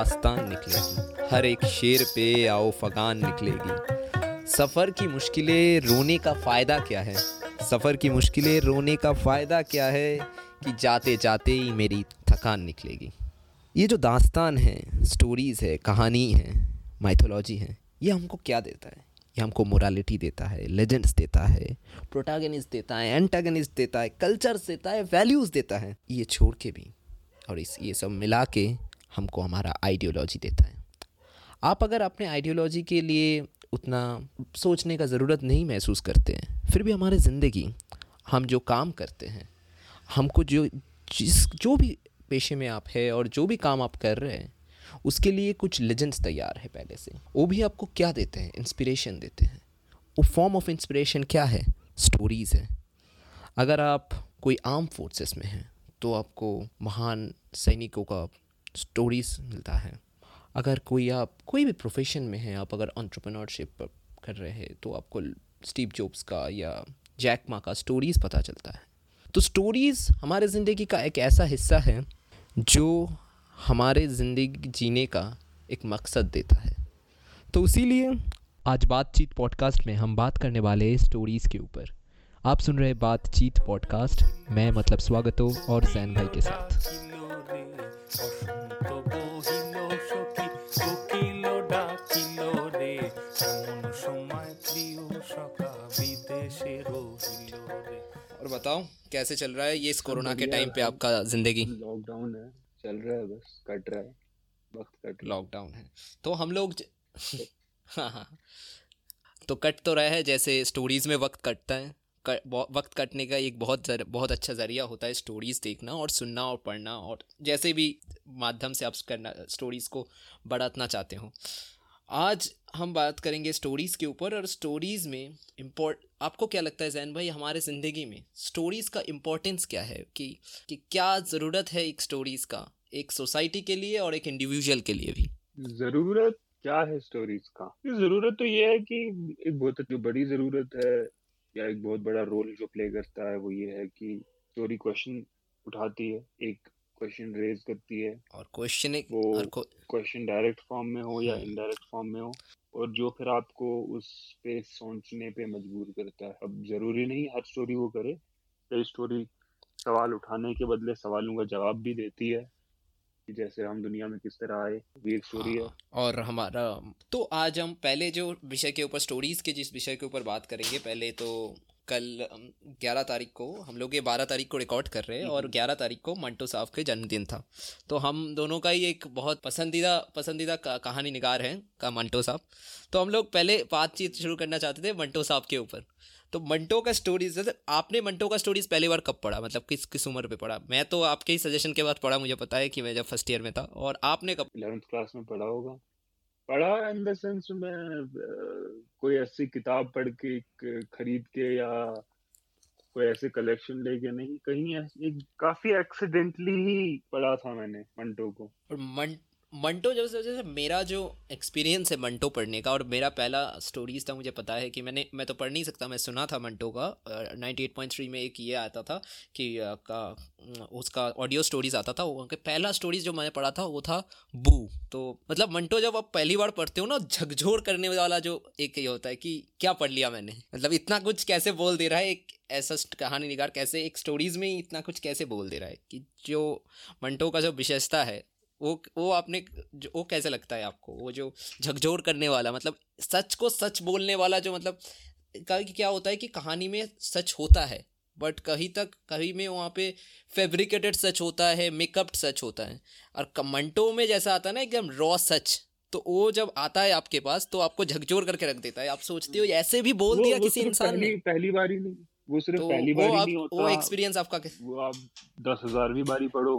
दास्तान निकलेगी। हर एक शेर पे आओ फगान निकलेगी। सफ़र की मुश्किलें रोने का फ़ायदा क्या है? सफ़र की मुश्किलें रोने का फ़ायदा क्या है कि जाते जाते ही मेरी थकान निकलेगी? ये जो दास्तान है स्टोरीज़ है, कहानी है माइथोलॉजी है, ये हमको क्या देता है? ये हमको मोरालिटी देता है लेजेंड्स देता है प्रोटागनिस्ट देता है एंटागनिस्ट देता है कल्चर्स देता है वैल्यूज़ देता है। ये छोड़ के भी और इस, ये सब मिला के हमको हमारा आइडियोलॉजी देता है। आप अगर अपने आइडियोलॉजी के लिए उतना सोचने का ज़रूरत नहीं महसूस करते हैं, फिर भी हमारे ज़िंदगी, हम जो काम करते हैं, हमको जो, जिस, जो भी पेशे में आप है और जो भी काम आप कर रहे हैं, उसके लिए कुछ लेजेंड्स तैयार है पहले से। वो भी आपको क्या देते हैं? इंस्पिरेशन देते हैं। वो फॉर्म ऑफ़ इंस्पिरेशन क्या है? स्टोरीज़ है। अगर आप कोई आर्म फोर्सेस में हैं तो आपको महान सैनिकों का स्टोरीज मिलता है। अगर कोई आप, कोई भी प्रोफेशन में हैं, आप अगर ऑन्टरप्रनोरशिप कर रहे हैं तो आपको स्टीव जॉब्स का या जैक मा का स्टोरीज़ पता चलता है। तो स्टोरीज़ हमारे ज़िंदगी का एक ऐसा हिस्सा है, जो हमारे ज़िंदगी जीने का एक मकसद देता है। तो इसीलिए आज बातचीत पॉडकास्ट में हम बात करने वाले स्टोरीज़ के ऊपर। आप सुन रहे बातचीत पॉडकास्ट मैं मतलब स्वागतो और जैन भाई के साथ। और बताओ कैसे चल रहा है ये इस कोरोना के टाइम पे आपका ज़िंदगी? लॉकडाउन है चल रहा है बस कट रहा है वक्त कट लॉकडाउन है। तो हम लोग ज... हाँ हाँ। तो कट तो रहा है जैसे स्टोरीज में वक्त कटता है। वक्त कटने का एक बहुत जर, बहुत अच्छा ज़रिया होता है स्टोरीज़ देखना और सुनना और पढ़ना और जैसे भी माध्यम से आप करना स्टोरीज़ को बढ़ाना चाहते हो। आज हम बात करेंगे स्टोरीज़ के ऊपर और स्टोरीज़ में इम्पोर्ट आपको क्या लगता है जैन भाई हमारे ज़िंदगी में स्टोरीज़ का इम्पोर्टेंस क्या है? कि कि क्या ज़रूरत है एक स्टोरीज़ का? एक सोसाइटी के लिए और एक इंडिविजुअल के लिए भी। ज़रूरत क्या है स्टोरीज का? ज़रूरत तो ये है कि एक बहुत बड़ी ज़रूरत है या एक बहुत बड़ा रोल जो प्ले करता है वो ये है कि स्टोरी क्वेश्चन उठाती है एक क्वेश्चन रेज करती है। और क्वेश्चन वो क्वेश्चन डायरेक्ट फॉर्म में हो या इनडायरेक्ट फॉर्म में हो और जो फिर आपको उस पे सोचने पे मजबूर करता है। अब ज़रूरी नहीं हर स्टोरी वो करे कई स्टोरी सवाल उठाने के बदले सवालों का जवाब भी देती है। कि जैसे हम दुनिया में किस तरह आए भी एक स्टोरी है। हाँ, और हमारा तो आज हम पहले जो विषय के ऊपर स्टोरीज के जिस विषय के ऊपर बात करेंगे पहले तो कल ग्यारह तारीख को हम लोग ये बारह तारीख को रिकॉर्ड कर रहे हैं और हम्म। ग्यारह तारीख को मंटो साहब के जन्मदिन था। तो हम दोनों का ही एक बहुत पसंदीदा पसंदीदा कहानी निगार है का मंटो साहब। तो हम लोग पहले बातचीत शुरू करना चाहते थे मंटो साहब के ऊपर। तो मंटो का स्टोरीज आपने मंटो का स्टोरीज पहली बार कब पढ़ा? मतलब किस किस उम्र पे पढ़ा? मैं तो आपके ही सजेशन के बाद पढ़ा मुझे पता है कि मैं जब फ़र्स्ट ईयर में था। और आपने कब इलेवेंथ क्लास में पढ़ा होगा। पढ़ा इन द सेंस में कोई ऐसी किताब पढ़ के खरीद के या कोई ऐसे कलेक्शन लेके नहीं कहीं एक काफ़ी एक्सीडेंटली ही पढ़ा था मैंने मंटो को। और मंट मंटो जब जैसे मेरा जो एक्सपीरियंस है मंटो पढ़ने का, और मेरा पहला स्टोरीज था, मुझे पता है कि मैंने मैं तो पढ़ नहीं सकता, मैं सुना था मंटो का नाइन्टी एट पॉइंट थ्री में एक ये आता था कि का उसका ऑडियो स्टोरीज आता था, वो पहला स्टोरीज जो मैंने पढ़ा था, वो था बू। तो मतलब मंटो जब आप पहली बार पढ़ते हो ना, झकझोर करने वाला जो एक ये होता है कि क्या पढ़ लिया मैंने? मतलब इतना कुछ कैसे बोल दे रहा है, एक ऐसा कहानी निगार, कैसे एक स्टोरीज में ही इतना कुछ कैसे बोल दे रहा है कि जो मंटो का जो विशेषता है वो वो आपने वो कैसे लगता है आपको? वो जो झकझोर करने वाला मतलब सच को सच बोलने वाला जो मतलब कभी क्या होता है कि कहानी में सच होता है बट कहीं तक कहीं में वहाँ पे फेब्रिकेटेड सच होता है मेकअप सच होता है। और कमेंटो में जैसा आता है ना एकदम रॉ सच तो वो जब आता है आपके पास तो आपको झकझोर करके रख देता है। आप सोचते हो ऐसे भी बोल वो, दिया वो किसी इंसान ने? पहली बार ही नहीं वो सिर्फ़ तो पहली बार ही नहीं होता। वो एक्सपीरियंस आपका वो आप दस हज़ार भी बारी पढ़ो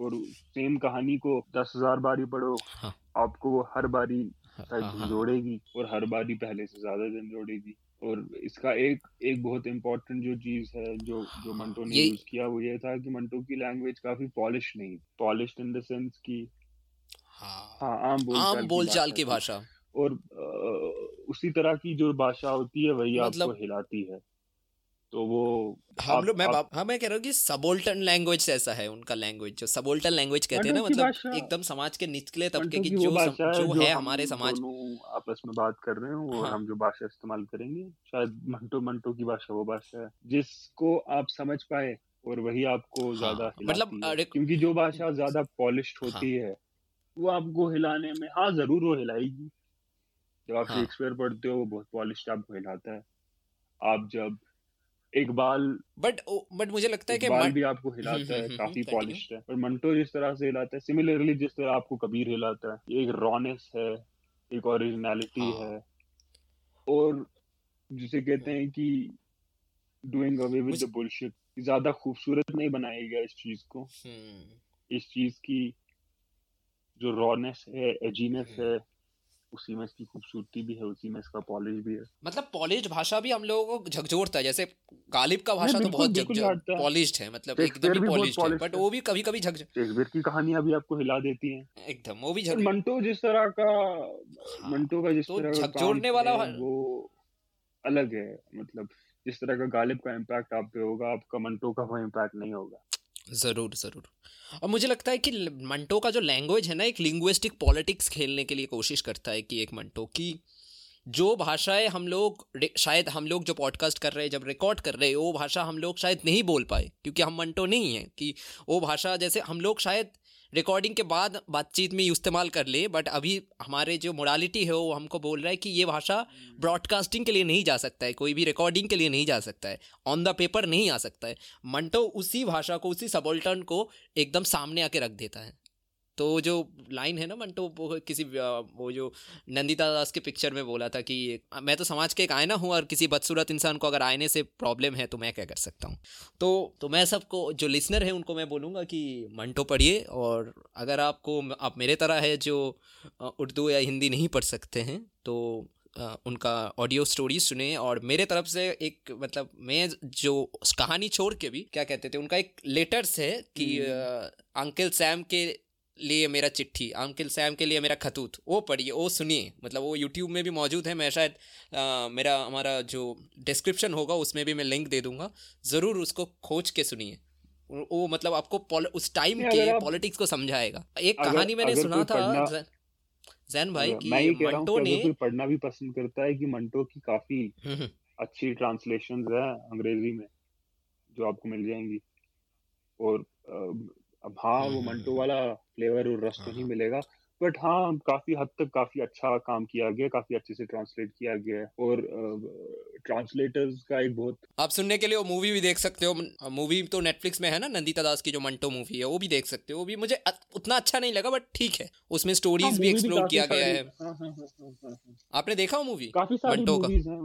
और सेम कहानी को दस हज़ार बारी पढ़ो हाँ। आपको वो हर बारी हाँ, हाँ, जोड़ेगी और हर बारी पहले से ज़्यादा दिन जोड़ेगी। और इसका एक एक बहुत इम्पोर्टेंट जो चीज़ है जो जो मंटो ने यूज़ किया वो ये था कि मंटो की लैंग्वेज काफ़ी पॉलिश नहीं पॉलिश इन द सेंस की हाँ। आम बोलचाल आम बोलचाल की भाषा। और आ, उसी तरह की जो भाषा होती है वही मतलब, आपको हिलाती है। तो वो हम लोग मैं हाँ मैं कह रहा हूँ कि सबोल्टन लैंग्वेज ऐसा है उनका लैंग्वेज जो सबोल्टन लैंग्वेज कहते हैं ना मतलब एकदम समाज के निचले तबके की जो सम, जो, जो है हमारे समाज आपस में बात कर रहे हो और हाँ। हम जो भाषा इस्तेमाल करेंगे शायद मंटो मंटो की भाषा वो भाषा है जिसको आप समझ पाए और वही आपको हाँ, ज़्यादा मतलब क्योंकि जो भाषा ज़्यादा पॉलिश होती हाँ, है वो आपको हिलाने में हाँ ज़रूर वो हिलाएगी। जब आप शेक्सपियर हाँ, पढ़ते हो वो बहुत पॉलिश आपको हिलाता है। आप जब इकबाल बट बट मुझे लगता है कि इकबाल भी आपको हिलाता हम्म, है हम्म, हम्म, काफ़ी पॉलिश्ड है। पर मंटो जिस तरह से हिलाता है सिमिलरली जिस तरह आपको कबीर हिलाता है एक रॉनेस है एक ओरिजिनलिटी हाँ. है। और जिसे कहते हैं कि doing away with the bullshit ज़्यादा खूबसूरत नहीं बनाया गया इस चीज़ को। इस चीज़ की जो रॉनेस है एजीनेस है उसी में इसकी खूबसूरती भी है उसी में इसका पॉलिश भी है। मतलब पॉलिश भाषा भी हम लोगों को झकझोरता है जैसे गालिब का भाषा तो बहुत पॉलिश्ड है। मतलब एकदम ही पॉलिश्ड है बट वो भी कभी कभी झक शेक्सपियर की कहानियाँ भी आपको हिला देती हैं। एकदम वो भी झक मंटो जिस तरह का हाँ, मंटो का जिस तो तरह का झकझोरने वाला वो अलग है मतलब जिस तरह का गालिब का इम्पैक्ट आप पे होगा आपका मंटो का वो इम्पैक्ट नहीं होगा। ज़रूर ज़रूर। और मुझे लगता है कि मंटो का जो लैंग्वेज है ना, एक लिंग्विस्टिक पॉलिटिक्स खेलने के लिए कोशिश करता है कि एक मंटो की जो भाषाएँ हम लोग शायद हम लोग जो पॉडकास्ट कर रहे हैं, जब रिकॉर्ड कर रहे हैं, वो भाषा हम लोग शायद नहीं बोल पाए, क्योंकि हम मंटो नहीं हैं कि वो भाषा जैसे हम लोग शायद रिकॉर्डिंग के बाद बातचीत में इस्तेमाल कर ले बट अभी हमारे जो मोडालिटी है, वो हमको बोल रहा है कि ये भाषा ब्रॉडकास्टिंग के लिए नहीं जा सकता है, कोई भी रिकॉर्डिंग के लिए नहीं जा सकता है ऑन द पेपर नहीं आ सकता है। मंटो उसी भाषा को, उसी सबोल्टन को एकदम सामने आके रख देता है। तो जो लाइन है ना मंटो वो किसी वो जो नंदिता दास के पिक्चर में बोला था कि मैं तो समाज के एक आयना हूँ और किसी बदसूरत इंसान को अगर आयने से प्रॉब्लम है तो मैं क्या कर सकता हूँ तो तो मैं सबको जो लिसनर है उनको मैं बोलूँगा कि मंटो पढ़िए और अगर आपको आप मेरे तरह है जो उर्दू या हिंदी नहीं पढ़ सकते हैं तो Uh, उनका ऑडियो स्टोरी सुने और मेरे तरफ़ से एक मतलब मैं जो कहानी छोड़ के भी क्या कहते थे उनका एक लेटर्स है कि अंकल हम्म। सैम के लिए मेरा चिट्ठी अंकिल सैम के लिए मेरा खतूत। वो पढ़िए वो सुनिए। मतलब वो यूट्यूब में भी मौजूद है मैं शायद मेरा हमारा जो डिस्क्रिप्शन होगा उसमें भी मैं लिंक दे दूँगा। ज़रूर उसको खोज के सुनिए। वो मतलब आपको उस टाइम के पॉलिटिक्स को समझाएगा। एक अगर, कहानी मैंने सुना था जैन भाई कि मंटो ने पढ़ना भी पसंद करता है कि मंटो की काफ़ी हम्म, हम्म। अच्छी ट्रांसलेशन है अंग्रेज़ी में जो आपको मिल जाएँगी। और अब हाँ वो मंटो वाला फ्लेवर और रस तो नहीं मिलेगा। बट हाँ काफ़ी हद तक काफ़ी अच्छा काम किया गया काफ़ी अच्छे से ट्रांसलेट किया गया और ट्रांसलेटर्स का एक बहुत आप सुनने के लिए वो मूवी भी देख सकते हो। मूवी तो नेटफ्लिक्स में है ना नंदिता दास की जो मंटो मूवी है वो भी देख सकते हो। वो भी मुझे उतना अच्छा नहीं लगा बट ठीक है। उसमें स्टोरीज हाँ, भी एक्सप्लोर किया गया है। हाँ, हाँ, आपने देखा वो मूवी काफ़ी सारी मूवीज़ हैं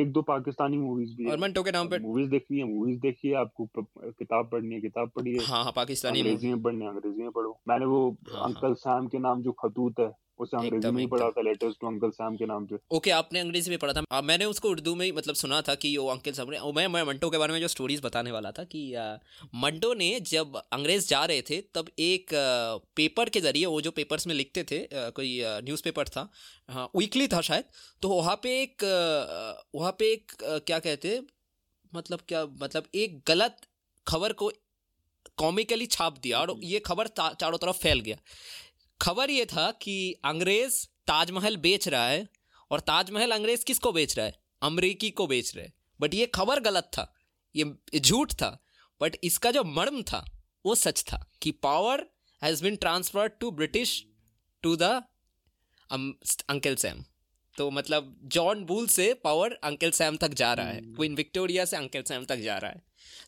एक दो पाकिस्तानी मूवीज़ भी और मंटो के नाम पे मूवीज़ देखनी है मूवीज़ देखिए आपको किताब पढ़नी है किताब पढ़िए हाँ। हाँ पाकिस्तानी अंग्रेज़ी में पढ़नी है अंग्रेज़ी में पढ़ो। मैंने वो हाँ, अंकल हाँ. सैम के नाम जो खतूत है उसे अंग्रेज़ी में पढ़ा था लेटर्स टू अंकल सैम के नाम पे। ओके आपने अंग्रेज़ी में पढ़ा था। आ, मैंने उसको उर्दू में मतलब सुना था कि वो अंकल सैम ने मैं मैं मंटो के बारे में जो स्टोरीज बताने वाला था कि मंटो ने जब अंग्रेज़ जा रहे थे तब एक पेपर के ज़रिए वो जो पेपर्स में लिखते थे कोई न्यूज़पेपर था हाँ वीकली था शायद तो वहाँ पे एक वहाँ पे एक क्या कहते मतलब क्या मतलब एक गलत खबर को कॉमिकली छाप दिया और ये खबर चारों तरफ़ फैल गया। खबर ये था कि अंग्रेज़ ताजमहल बेच रहा है और ताजमहल अंग्रेज़ किसको बेच रहा है? अमरीकी को बेच रहे बट ये खबर गलत था। ये झूठ था। बट इसका जो मर्म था वो सच था कि power has been transferred to British to the Uncle Sam तो मतलब जॉन बुल से पावर अंकल सैम तक जा रहा है। Queen hmm. विक्टोरिया से अंकल सैम तक जा रहा है।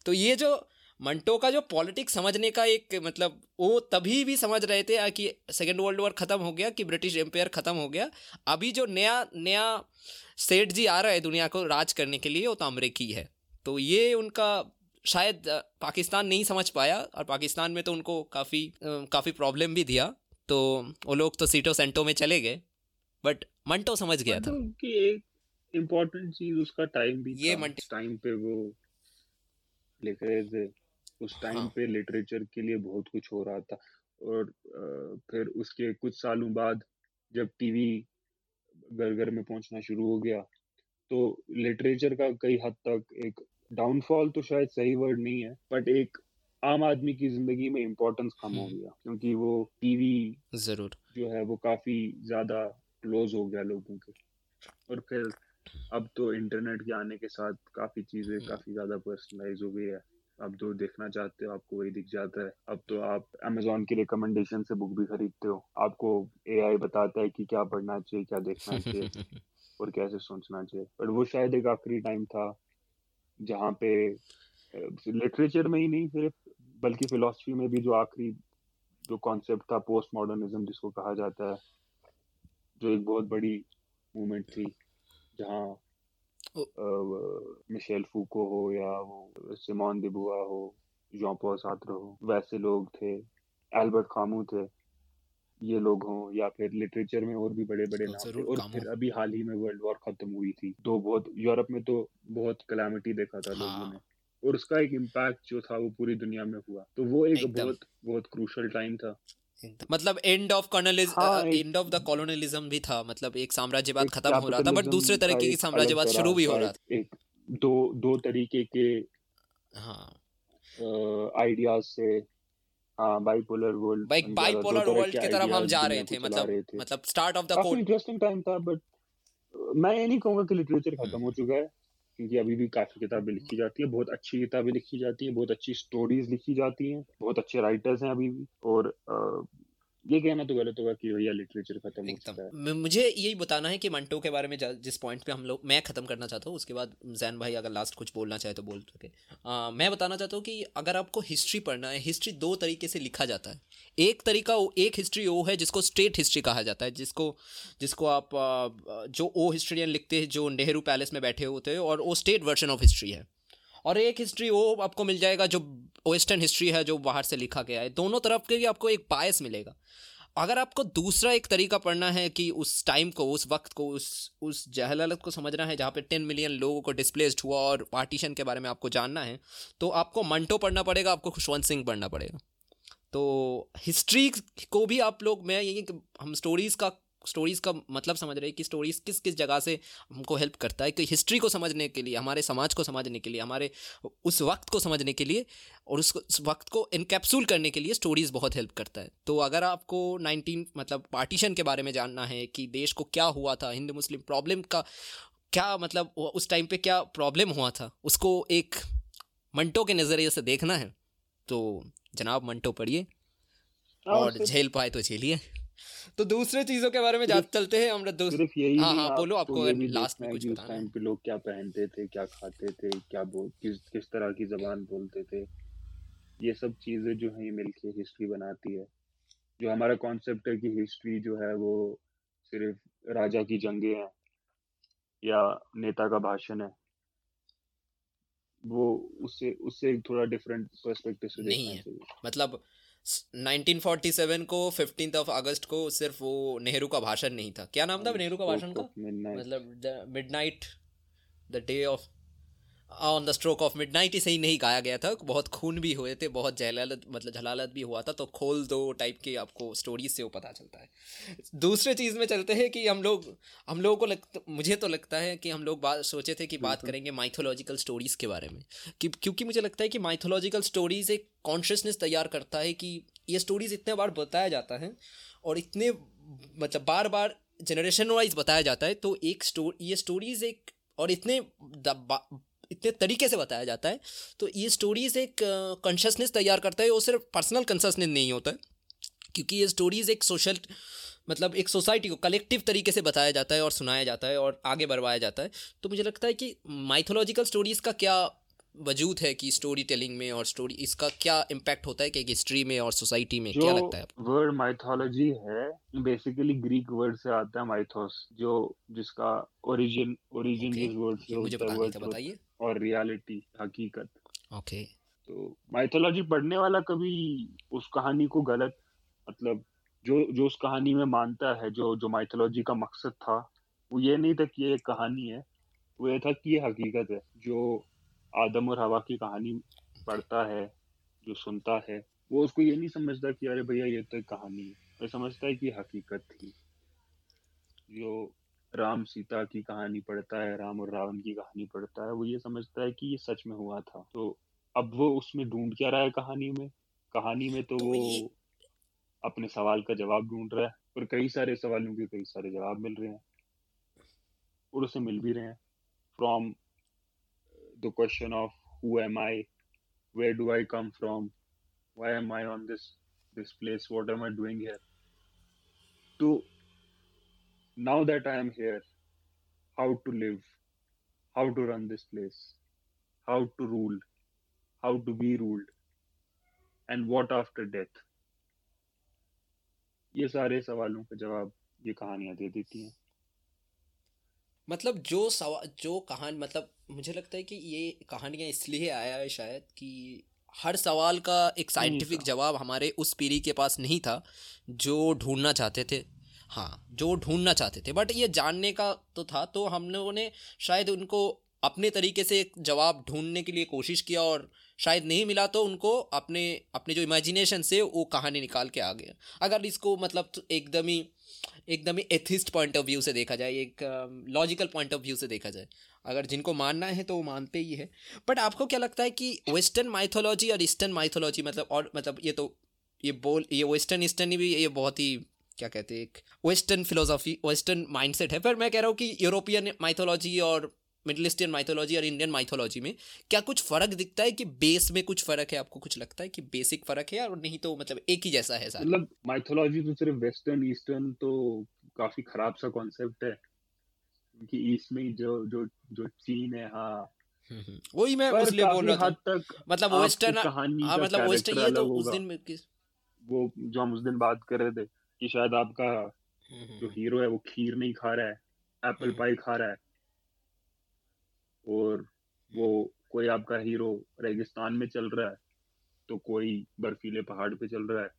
तो ये जो मंटो का जो पॉलिटिक्स समझने का एक मतलब वो तभी भी समझ रहे थे कि सेकेंड वर्ल्ड वॉर ख़त्म हो गया कि ब्रिटिश एम्पायर ख़त्म हो गया। अभी जो नया नया सेठ जी आ रहा है दुनिया को राज करने के लिए वो तो अमरीकी है। तो ये उनका शायद पाकिस्तान नहीं समझ पाया और पाकिस्तान में तो उनको काफ़ी काफ़ी प्रॉब्लम भी दिया। तो वो लोग तो सीटों सेंटो में चले गए बट मंटो समझ गया था। कि एक इम्पोर्टेंट चीज़ उसका टाइम भी ये टाइम पे वो थे। उस टाइम हाँ. पे लिटरेचर के लिए बहुत कुछ हो रहा था और फिर उसके कुछ सालों बाद जब टीवी घर घर में पहुँचना शुरू हो गया तो लिटरेचर का कई हद तक एक डाउनफॉल तो शायद सही वर्ड नहीं है बट एक आम आदमी की ज़िंदगी में इम्पोर्टेंस कम हो गया क्योंकि वो टीवी ज़रूर। जो है वो काफ़ी ज़्यादा क्लोज हो गया लोगों के। और फिर अब तो इंटरनेट के आने के साथ काफ़ी चीज़ें काफ़ी ज़्यादा पर्सनलाइज हो गई है। अब जो देखना चाहते हो आपको वही दिख जाता है। अब तो आप अमेजोन की रिकमेंडेशन से बुक भी खरीदते हो। आपको एआई बताता है कि क्या पढ़ना चाहिए क्या देखना चाहिए और कैसे सोचना चाहिए। बट वो शायद एक आखिरी टाइम था जहाँ पे लिटरेचर में ही नहीं सिर्फ़ बल्कि फिलोसफी में भी जो आखिरी जो कॉन्सेप्ट था पोस्ट मॉडर्निज्म जिसको कहा जाता है जो एक बहुत बड़ी मूवमेंट थी जहाँ मिशेल फूको हो या वो सिमोन दिबुआ हो जॉन पॉल सात्र हो वैसे लोग थे एल्बर्ट कामू थे ये लोग हों या फिर लिटरेचर में और भी बड़े बड़े नाम थे और फिर अभी हाल ही में वर्ल्ड वॉर खत्म हुई थी। तो बहुत यूरोप में तो बहुत कलामिटी देखा था हाँ। लोगों ने। और उसका एक इम्पैक्ट जो था वो पूरी दुनिया में हुआ। तो वो एक बहुत बहुत क्रूशल टाइम था। मतलब end of colonialism end of the colonialism भी था मतलब एक साम्राज्यवाद खत्म हो रहा था बट दूसरे तरीके की साम्राज्यवाद शुरू भी हो रहा था। एक दो दो तरीके के हाँ। आइडियाज़ से बाइपोलर वर्ल्ड बाइपोलर वर्ल्ड की तरफ़ हम जा रहे थे मतलब मतलब start of the interesting time था बट मैं ये नहीं कहूँगा कि लिटरेचर खत्म हो चुका है। क्योंकि अभी भी काफ़ी किताबें लिखी जाती है, बहुत अच्छी किताबें लिखी जाती है, बहुत अच्छी स्टोरीज लिखी जाती हैं, बहुत अच्छे राइटर्स हैं अभी भी और ये कहना तो गलत होगा कि भैया लिटरेचर खत्म हो चुका है। मुझे यही बताना है कि मंटो के बारे में जिस पॉइंट पे हम लोग मैं खत्म करना चाहता हूँ उसके बाद जैन भाई अगर लास्ट कुछ बोलना चाहे तो बोल सके। मैं बताना चाहता हूँ कि अगर आपको हिस्ट्री पढ़ना है हिस्ट्री दो तरीके से लिखा जाता है। एक तरीका एक हिस्ट्री वो है जिसको स्टेट हिस्ट्री कहा जाता है जिसको जिसको आप जो ओ हिस्ट्रियन लिखते हैं जो नेहरू पैलेस में बैठे होते हैं और वो स्टेट वर्जन ऑफ़ हिस्ट्री है। और एक हिस्ट्री वो आपको मिल जाएगा जो वेस्टर्न हिस्ट्री है, जो बाहर से लिखा गया है। दोनों तरफ़ के भी आपको एक बायस मिलेगा। अगर आपको दूसरा एक तरीका पढ़ना है कि उस टाइम को, उस वक्त को, उस उस जहलालत को समझना है जहाँ पे टेन मिलियन लोगों को डिस्प्लेस्ड हुआ और पार्टीशन के बारे में आपको जानना है तो आपको मंटो पढ़ना पड़ेगा, आपको खुशवंत सिंह पढ़ना पड़ेगा। तो हिस्ट्री को भी आप लोग, मैं यही हम स्टोरीज़ का स्टोरीज़ का मतलब समझ रहे हैं कि स्टोरीज़ किस किस जगह से हमको हेल्प करता है कि हिस्ट्री को समझने के लिए हमारे समाज को समझने के लिए हमारे उस वक्त को समझने के लिए और उस, उस वक्त को इनकेप्सूल करने के लिए स्टोरीज़ बहुत हेल्प करता है। तो अगर आपको नाइनटीन मतलब पार्टीशन के बारे में जानना है कि देश को क्या हुआ था हिंदू मुस्लिम प्रॉब्लम का क्या मतलब उस टाइम पे क्या प्रॉब्लम हुआ था उसको एक मंटो के नज़रिए से देखना है तो जनाब मंटो पढ़िए हाँ, और झेल पाए तो झेलिए। तो दूसरे चीज़ों के बारे में जा चलते हैं हम लोग सिर्फ़ यही हाँ हाँ बोलो आपको अगर लास्ट में कुछ बताना टाइम पे लोग क्या पहनते थे क्या खाते थे क्या बोल किस किस तरह की जबान बोलते थे। ये सब चीज़ें जो है मिलके हिस्ट्री बनाती है। जो हमारा कॉन्सेप्ट है कि हिस्ट्री जो है वो सिर्फ़ राजा की जंगे हैं या नेता का भाषण है। वो उससे उससे थोड़ा डिफरेंट पर्सपेक्टिव से देखना चाहिए। मतलब 1947 को फिफ्टींथ ऑफ़ अगस्त को सिर्फ़ वो नेहरू का भाषण नहीं था। क्या नाम था? नेहरू का भाषण का? मतलब midnight the day of on the stroke of midnight इसे ही नहीं गाया गया था। बहुत खून भी हुए थे बहुत जहलालत मतलब जलालत भी हुआ था तो खोल दो टाइप के आपको स्टोरीज से वो पता चलता है। दूसरे चीज़ में चलते हैं कि हम लोग हम लोगों को लग मुझे तो लगता है कि हम लोग बात सोचे थे कि बात करेंगे माइथोलॉजिकल स्टोरीज़ के बारे में। कि क्योंकि मुझे लगता है कि माइथोलॉजिकल स्टोरीज़ एक कॉन्शियसनेस तैयार करता है कि ये स्टोरीज़ इतने बार बताया जाता है और इतने मतलब बार बार जनरेशन वाइज बताया जाता है तो एक स्टोर ये स्टोरीज़ एक और इतने इतने तरीके से बताया जाता है। तो ये स्टोरीज़ एक कॉन्शसनेस तैयार करता है वो सिर्फ़ पर्सनल कंससनेस नहीं होता। है क्योंकि ये स्टोरीज़ एक सोशल मतलब एक सोसाइटी को कलेक्टिव तरीके से बताया जाता है और सुनाया जाता है और आगे बढ़वाया जाता है। तो मुझे लगता है कि माइथोलॉजिकल स्टोरीज़ का क्या वजूद है कि स्टोरी टेलिंग में और स्टोरी इसका क्या इम्पैक्ट होता है कि हिस्ट्री में और सोसाइटी में? क्या लगता है वर्ड माइथोलॉजी है बेसिकली ग्रीक वर्ड से आता है माइथोस जो जिसका ओरिजिन ओरिजिन जिस वर्ड से मुझे पता नहीं था बताइए। और रियलिटी हकीकत। ओके तो माइथोलॉजी पढ़ने वाला कभी उस कहानी को गलत मतलब जो जो उस कहानी में मानता है जो जो माइथोलॉजी का मकसद था वो ये नहीं था कि ये एक कहानी है। वो ये था कि ये हकीकत है। जो आदम और हवा की कहानी पढ़ता है जो सुनता है वो उसको ये नहीं समझता कि अरे भैया ये तो एक कहानी है। वो समझता है कि हकीकत थी। जो राम सीता की कहानी पढ़ता है राम और रावण की कहानी पढ़ता है वो ये समझता है कि ये सच में हुआ था। तो अब वो उसमें ढूंढ क्या रहा है कहानी में? कहानी में तो, तो वो. अपने सवाल का जवाब ढूंढ रहा है और कई सारे सवालों के कई सारे जवाब मिल रहे हैं और उसे मिल भी रहे हैं। From the question of who am I where do I come from why am I on this this place what am I doing here तो now that I am here, how to live, how to run this place, how to rule, how to be ruled, and what after death. ये सारे सवालों के जवाब ये कहानियाँ दे देती हैं। मतलब जो सवाल जो कहानी मतलब मुझे लगता है कि ये कहानियाँ इसलिए आया है शायद कि हर सवाल का एक साइंटिफिक जवाब हमारे उस पीढ़ी के पास नहीं था जो ढूंढना चाहते थे। हाँ जो ढूंढना चाहते थे। बट ये जानने का तो था तो हम लोगों ने शायद उनको अपने तरीके से एक जवाब ढूँढने के लिए कोशिश किया और शायद नहीं मिला तो उनको अपने अपने जो इमेजिनेशन से वो कहानी निकाल के आ गया। अगर इसको मतलब तो एकदम ही एकदम ही एथिस्ट पॉइंट ऑफ़ व्यू से देखा जाए, एक लॉजिकल पॉइंट ऑफ़ व्यू से देखा जाए, अगर जिनको मानना है तो वो मानते ही है। बट आपको क्या लगता है कि वेस्टर्न माइथोलॉजी और ईस्टर्न माइथोलॉजी मतलब और मतलब ये तो ये बोल, ये वेस्टर्न ईस्टर्न भी ये बहुत ही क्या कहते हैं एक वेस्टर्न फिलोसॉफी वेस्टर्न माइंडसेट है। पर मैं कह रहा हूँ कि यूरोपियन माइथोलॉजी और मिडिल ईस्टर्न माइथोलॉजी और इंडियन माइथोलॉजी में क्या कुछ फ़र्क दिखता है कि बेस में कुछ फ़र्क है? आपको कुछ लगता है कि बेसिक फ़र्क है और नहीं तो मतलब एक ही जैसा है मतलब माइथोलॉजी तो सिर्फ़ वेस्टर्न ईस्टर्न तो काफ़ी ख़राब सा कॉन्सेप्ट है। कि ईस्ट में जो जो जो चीन है हाँ। हम्म, हम्म। वही मैं उसलिए बोल रहा था। मतलब वेस्टर्न हाँ मतलब वेस्टर्न ये तो उस दिन में वो जो हम उस दिन बात कर रहे थे कि शायद आपका जो हीरो। है वो खीर नहीं खा रहा है एप्पल पाई हम्म। खा रहा है और वो कोई आपका हीरो रेगिस्तान में चल रहा है तो कोई बर्फीले पहाड़ पे चल रहा है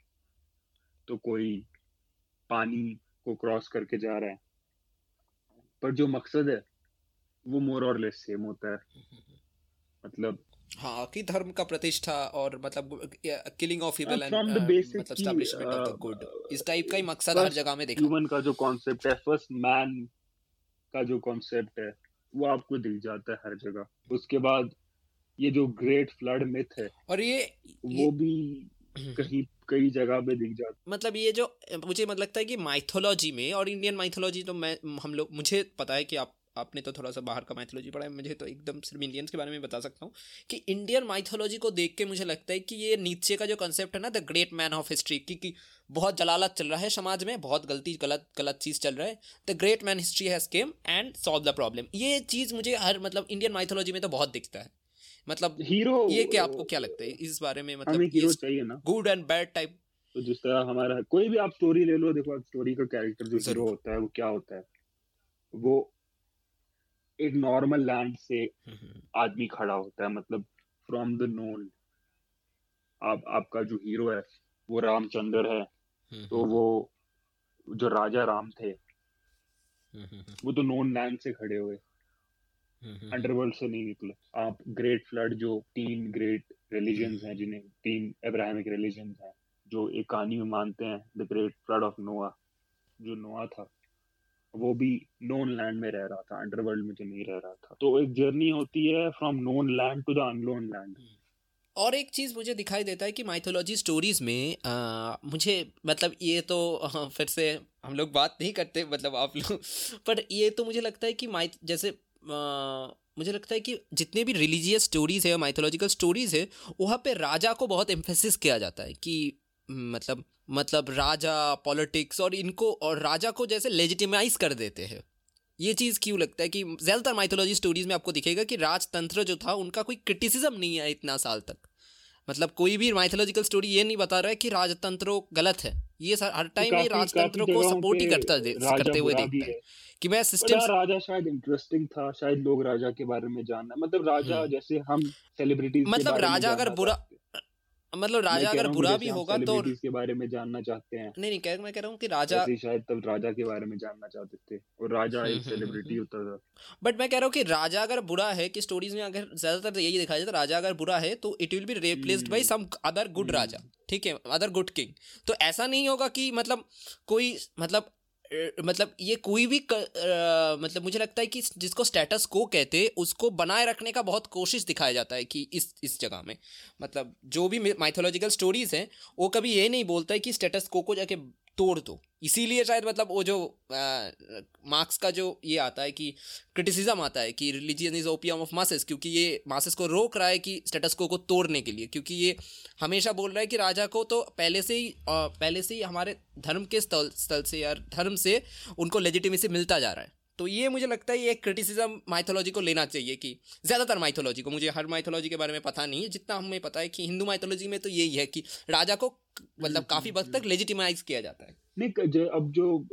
तो कोई पानी को क्रॉस करके जा रहा है पर जो मकसद है वो मोर और लेस सेम होता है मतलब हाँ कि धर्म का प्रतिष्ठा और मतलब किलिंग ऑफ़ इविल एंड मतलब एस्टैब्लिशमेंट ऑफ़ द गुड इस टाइप का ही मकसद हर जगह में देखा। ह्यूमन का जो कॉन्सेप्ट है फ़र्स्ट मैन का जो कॉन्सेप्ट है वो आपको दिख जाता है हर जगह। उसके बाद ये जो ग्रेट फ्लड मिथ है और ये वो ये, भी कहीं कई जगह पे दिख जाता मतलब ये जो मुझे मतलब लगता है कि माइथोलॉजी में और इंडियन माइथोलॉजी तो मैं हम लोग मुझे पता है कि आप आपने तो थोड़ा सा बाहर का माइथोलॉजी पढ़ा है मुझे तो एकदम सिर्फ़ इंडियंस के बारे में बता सकता हूँ कि इंडियन माइथोलॉजी को देख के मुझे लगता है कि ये नीचे का जो कंसेप्ट है ना the great man of history की बहुत जलालत चल रहा है समाज में बहुत गलती गलत गलत चीज़ चल रहा है the great man history has came and solve the problem ये चीज़ मुझे हर मतलब इंडियन माइथोलॉजी में तो बहुत दिखता है। मतलब हीरो ये क्या आपको क्या लगता है? इस बारे में मतलब हीरो चाहिए ना। गुड एंड बैड टाइप तो जिस तरह हमारा कोई भी आप स्टोरी ले लो देखो स्टोरी का कैरेक्टर जो हीरो होता है वो क्या होता है? वो एक नॉर्मल लैंड से आदमी खड़ा होता है मतलब फ्रॉम द नोन आप आपका जो हीरो है वो रामचंद्र है तो वो जो राजा राम थे वो तो नोन लैंड से खड़े हुए। अंडरवर्ल्ड से नहीं निकले। आप ग्रेट फ्लड जो तीन ग्रेट रिलीजन हैं जिन्हें तीन अब्राहमिक रिलीजन हैं जो एक कहानी में मानते हैं the great flood of Noah जो नोआ था। वो भी नोन लैंड में रह रहा था अंडरवर्ल्ड में जो नहीं रह रहा था। तो एक जर्नी होती है from known land to the अनलोन land और एक चीज़ मुझे दिखाई देता है कि माइथोलॉजी स्टोरीज़ में आ, मुझे मतलब ये तो फिर से हम लोग बात नहीं करते मतलब आप लोग पर ये तो मुझे लगता है कि माइथ जैसे आ, मुझे लगता है कि जितने भी रिलीजियस स्टोरीज़ है माइथोलॉजिकल स्टोरीज़ है वहाँ पे राजा को बहुत एम्फेसिस किया जाता है कि मतलब मतलब राजा पॉलिटिक्स और इनको और राजा को जैसे लेजिटिमाइज कर देते हैं। ये चीज़ क्यों लगता है कि ज़्यादातर माइथोलॉजी स्टोरीज में आपको दिखेगा कि राजतंत्र जो था उनका कोई क्रिटिसिज्म नहीं है इतना साल तक। मतलब कोई भी माइथोलॉजिकल स्टोरी ये नहीं बता रहा है कि राजतंत्र गलत है। ये हर टाइम ये राजतंत्र को सपोर्ट ही करता करते हुए देखते हैं। कि मैं सिस्टम राजा शायद इंटरेस्टिंग था शायद लोग राजा के बारे में जानना मतलब राजा हम्म। जैसे हम सेलिब्रिटीज मतलब राजा अगर बुरा मतलब राजा अगर बुरा भी होगा तो के बारे में जानना चाहते हैं। नहीं नहीं कह मैं कह रहा हूँ कि राजा शायद तब राजा के बारे में जानना चाहते थे और राजा एक सेलिब्रिटी होता था। बट मैं कह रहा हूँ कि राजा अगर बुरा है कि स्टोरीज में अगर ज़्यादातर यही दिखाया जाता राजा अगर बुरा है तो it will be replaced by some other good राजा ठीक है? अदर गुड किंग तो ऐसा नहीं होगा कि मतलब कोई मतलब मतलब ये कोई भी क, आ, मतलब मुझे लगता है कि जिसको स्टेटस को कहते उसको बनाए रखने का बहुत कोशिश दिखाया जाता है कि इस इस जगह में। मतलब जो भी माइथोलॉजिकल स्टोरीज हैं वो कभी ये नहीं बोलता है कि स्टेटस को को जाके तोड़ दो। इसीलिए शायद मतलब वो जो मार्क्स का जो ये आता है कि, क्रिटिसिज्म आता है कि religion is opium of masses क्योंकि ये मासेस को रोक रहा है कि स्टेटस को को तोड़ने के लिए, क्योंकि ये हमेशा बोल रहा है कि राजा को तो पहले से ही पहले से ही हमारे धर्म के स्थल स्थल से या धर्म से उनको लेजिटिमेसी मिलता जा रहा है। तो ये मुझे लगता है ये एक क्रिटिसिज्म माइथोलॉजी को लेना चाहिए कि ज़्यादातर माइथोलॉजी को, मुझे हर माइथोलॉजी के बारे में पता नहीं है, जितना हमें पता है कि हिंदू माइथोलॉजी में तो यही है कि राजा को मतलब काफ़ी वक्त तक लेजिटिमाइज किया जाता है। नहीं अब जो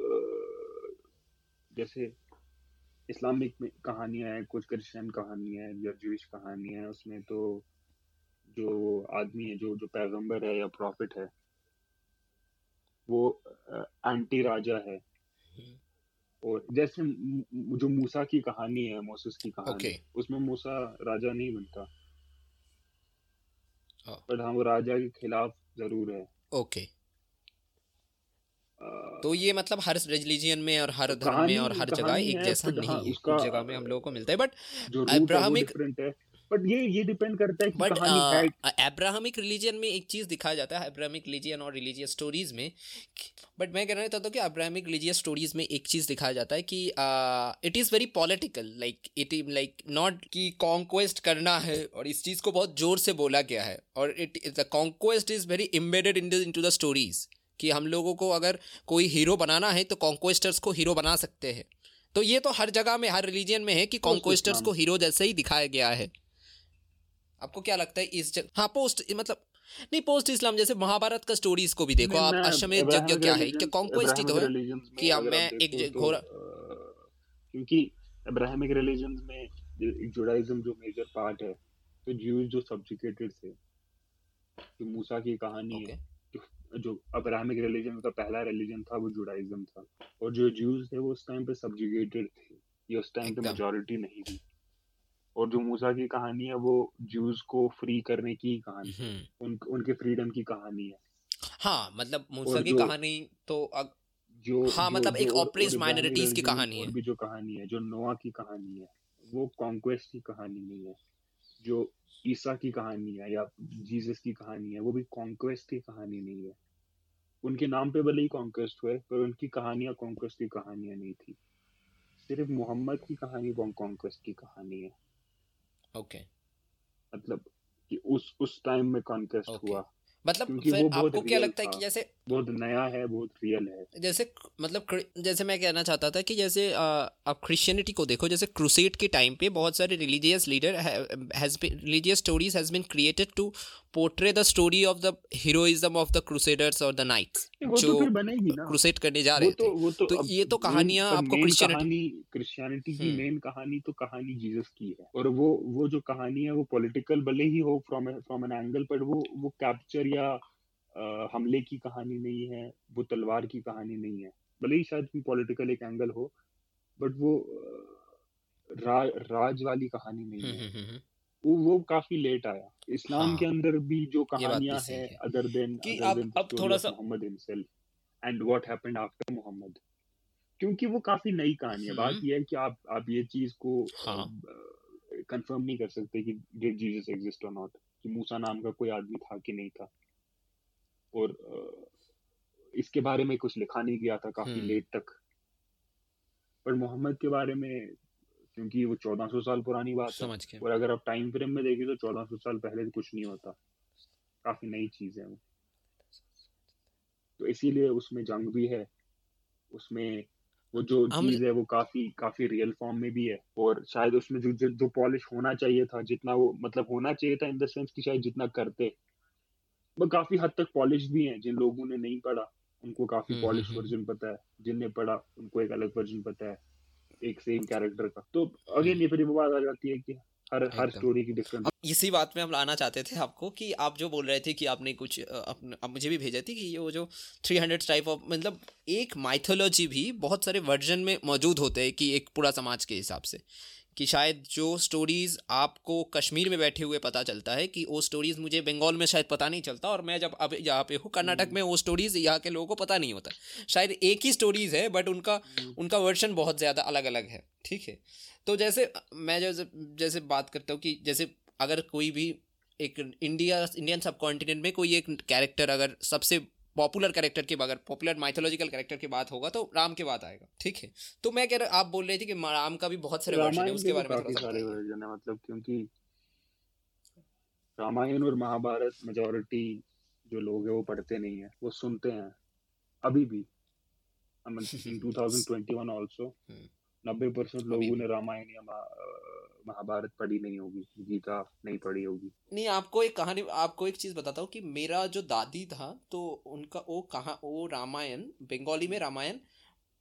जैसे इस्लामिक में कहानियाँ हैं, कुछ क्रिश्चियन कहानियाँ हैं, या जूश कहानियाँ हैं, उसमें तो जो आदमी है, जो जो पैगंबर है या प्रॉफिट है, वो एंटी राजा है। और जैसे जो मूसा की कहानी है मोसेस की कहानी okay. उसमें मूसा राजा नहीं बनता। पर हाँ वो राजा के खिलाफ ज़रूर है। Okay okay. तो ये मतलब हर रिलीजियन में और हर धर्म में और हर जगह एक जैसा नहीं है। कुछ जगह में हम लोगों को मिलता है बट अब्राहमिक बट ये ये डिपेंड करता है कि बट अब्राहमिक रिलीजन में एक चीज़ दिखाया जाता है अब्राहमिक रिलीजन और रिलीजियस स्टोरीज में बट मैं कहना चाहता हूँ कि अब्राहमिक रिलीजियस स्टोरीज में एक चीज़ दिखाया जाता है कि it is very political like it is like not कि कॉन्क्वेस्ट करना है और इस चीज़ को बहुत ज़ोर से बोला गया है और it the conquest is very embedded into the stories कि हम लोगों को अगर कोई हीरो बनाना है तो कॉन्क्वेस्टर्स को हीरो बना सकते हैं। तो ये तो हर जगह में हर रिलीजन में है कि कॉन्क्वेस्टर्स को हीरो जैसे ही दिखाया गया है। आपको क्या लगता है इस जग... हाँ पोस्ट मतलब नहीं पोस्ट इस्लाम जैसे महाभारत का स्टोरीज को भी देखो आप अश्वमेध यज्ञ क्या है? क्या कॉन्क्वेस्ट ही तो है कि अब मैं एक तो, घोड़ा क्योंकि अब्राहमिक रिलीजन में जुडाइज्म जो मेजर पार्ट है तो ज्यूज जो सब्जुकेटेड थे जो मूसा की कहानी है जो अब्राहमिक रिलीजन का पहला रिलीजन था वो जुडाइज्म था। और जो ज्यूज थे वो उस टाइम पे सब्जुगेटेड थे ये उस टाइम पे मेजोरिटी नहीं थी। और जो मूसा की कहानी है वो जूस को फ्री करने की कहानी हम्म। उन, उनके फ्रीडम की कहानी है। हाँ मतलब मूसा की कहानी तो अग... जो हाँ जो, मतलब जो, एक ऑपरेस माइनॉरिटीज की कहानी है। भी जो कहानी है जो नोआ की कहानी है वो कॉन्क्वेस्ट की कहानी नहीं है। जो ईसा की कहानी है या जीसस की कहानी है वो भी कॉन्क्वेस्ट की कहानी नहीं है। उनके नाम पे भले ही कॉन्क्वेस्ट हुए पर उनकी कहानियाँ कॉन्क्वेस्ट की कहानियाँ नहीं थी। सिर्फ़ मोहम्मद की कहानी कॉन्क्वेस्ट की कहानी है। Okay okay. मतलब कि उस उस टाइम में कॉन्टेस्ट okay. हुआ मतलब फिर आपको क्या लगता है कि जैसे बहुत नया है बहुत रियल है। जैसे मतलब जैसे मैं कहना चाहता था कि जैसे आप क्रिश्चियनिटी को देखो जैसे क्रूसेट के टाइम पे बहुत सारे religious leader has religious stories has been created to portray the story of the heroism of the crusaders और द नाइट्स जो क्रूसेट करने जा रहे थे। तो, तो ये तो कहानियाँ आपको क्रिश्चियनिटी क्रिश्चियनिटी की मेन हम्म। कहानी तो कहानी जीसस की है। और वो वो जो कहानी है वो पॉलिटिकल भले ही हो फ्रॉम फ्रॉम एन एंगल पर वो वो कैप्चर या हमले की कहानी नहीं है वो तलवार की कहानी नहीं है। भले ही शायद पॉलिटिकल एक एंगल हो बट वो रा, राज वाली कहानी नहीं हम्म, है। हम्म, वो वो काफ़ी लेट आया। इस्लाम हाँ, के अंदर भी जो कहानियाँ है अदर देन कि अब अब थोड़ा सा Muhammad himself and what happened after Muhammad क्योंकि वो काफ़ी नई कहानी है। बात ये है कि आप आप ये चीज़ को कंफर्म हाँ. नहीं कर सकते कि डिड जीसस एग्जिस्ट और नॉट कि मूसा नाम का कोई आदमी था कि नहीं था। और इसके बारे में कुछ लिखा नहीं गया था काफ़ी लेट हम्म। तक। पर मोहम्मद के बारे में क्योंकि वो चौदह सौ साल पुरानी बात समझ है और अगर आप टाइम फ्रेम में देखें तो चौदह सौ साल पहले कुछ नहीं होता। काफ़ी नई चीज़ है वो। तो इसीलिए उसमें जंग भी है। उसमें वो जो चीज़ है वो काफ़ी काफ़ी रियल फॉर्म में भी है। और शायद उसमें जो जो, जो पॉलिश होना चाहिए था जितना वो मतलब होना चाहिए था इन द सेंस कि शायद जितना करते। वो काफ़ी हद तक पॉलिश भी हैं जिन लोगों ने नहीं पढ़ा उनको काफ़ी पॉलिश वर्जन हम्म, हम्म, हम्म। पता है जिनने पढ़ा उनको एक अलग वर्जन पता है एक सेम कैरेक्टर का तो अगेन ये फिर वो बात आ जाती है कि हर हर स्टोरी की डिफरेंट इसी बात में हम लाना चाहते थे आपको कि आप जो बोल रहे थे कि आपने कुछ अपने अब मुझे भी भेजा थी कि ये वो जो थ्री हंड्रेड टाइप ऑफ़ मतलब एक माइथोलॉजी भी बहुत सारे वर्जन में मौजूद होते हैं कि एक पूरा समाज के हिसाब से। कि शायद जो स्टोरीज़ आपको कश्मीर में बैठे हुए पता चलता है कि वो स्टोरीज़ मुझे बंगाल में शायद पता नहीं चलता और मैं जब अब यहाँ पे हूँ कर्नाटक में वो स्टोरीज़ यहाँ के लोगों को पता नहीं होता। शायद एक ही स्टोरीज़ है बट उनका उनका वर्जन बहुत ज़्यादा अलग अलग है। ठीक है? तो जैसे मैं जैसे जैसे बात करता हूँ कि जैसे अगर कोई भी एक इंडिया इंडियन सब कॉन्टिनेंट में कोई एक कैरेक्टर अगर सबसे पॉपुलर कैरेक्टर की अगर पॉपुलर माइथोलॉजिकल कैरेक्टर की बात होगा तो राम के बात आएगा ठीक है? तो मैं कह रहा आप बोल रहे थे कि राम का भी बहुत सारे वर्जन है उसके बारे में काफ़ी सारे वर्जन है मतलब क्योंकि रामायण और महाभारत मेजोरिटी जो लोग हैं वो पढ़ते नहीं है वो सुनते हैं अभी भी। इन 2021 आल्सो नब्बे परसेंट लोगों ने रामायण या महाभारत पढ़ी नहीं होगी गीता नहीं पढ़ी होगी। नहीं आपको एक कहानी आपको एक चीज़ बताता हूँ कि मेरा जो दादी था तो उनका वो कहा वो रामायण बंगाली में रामायण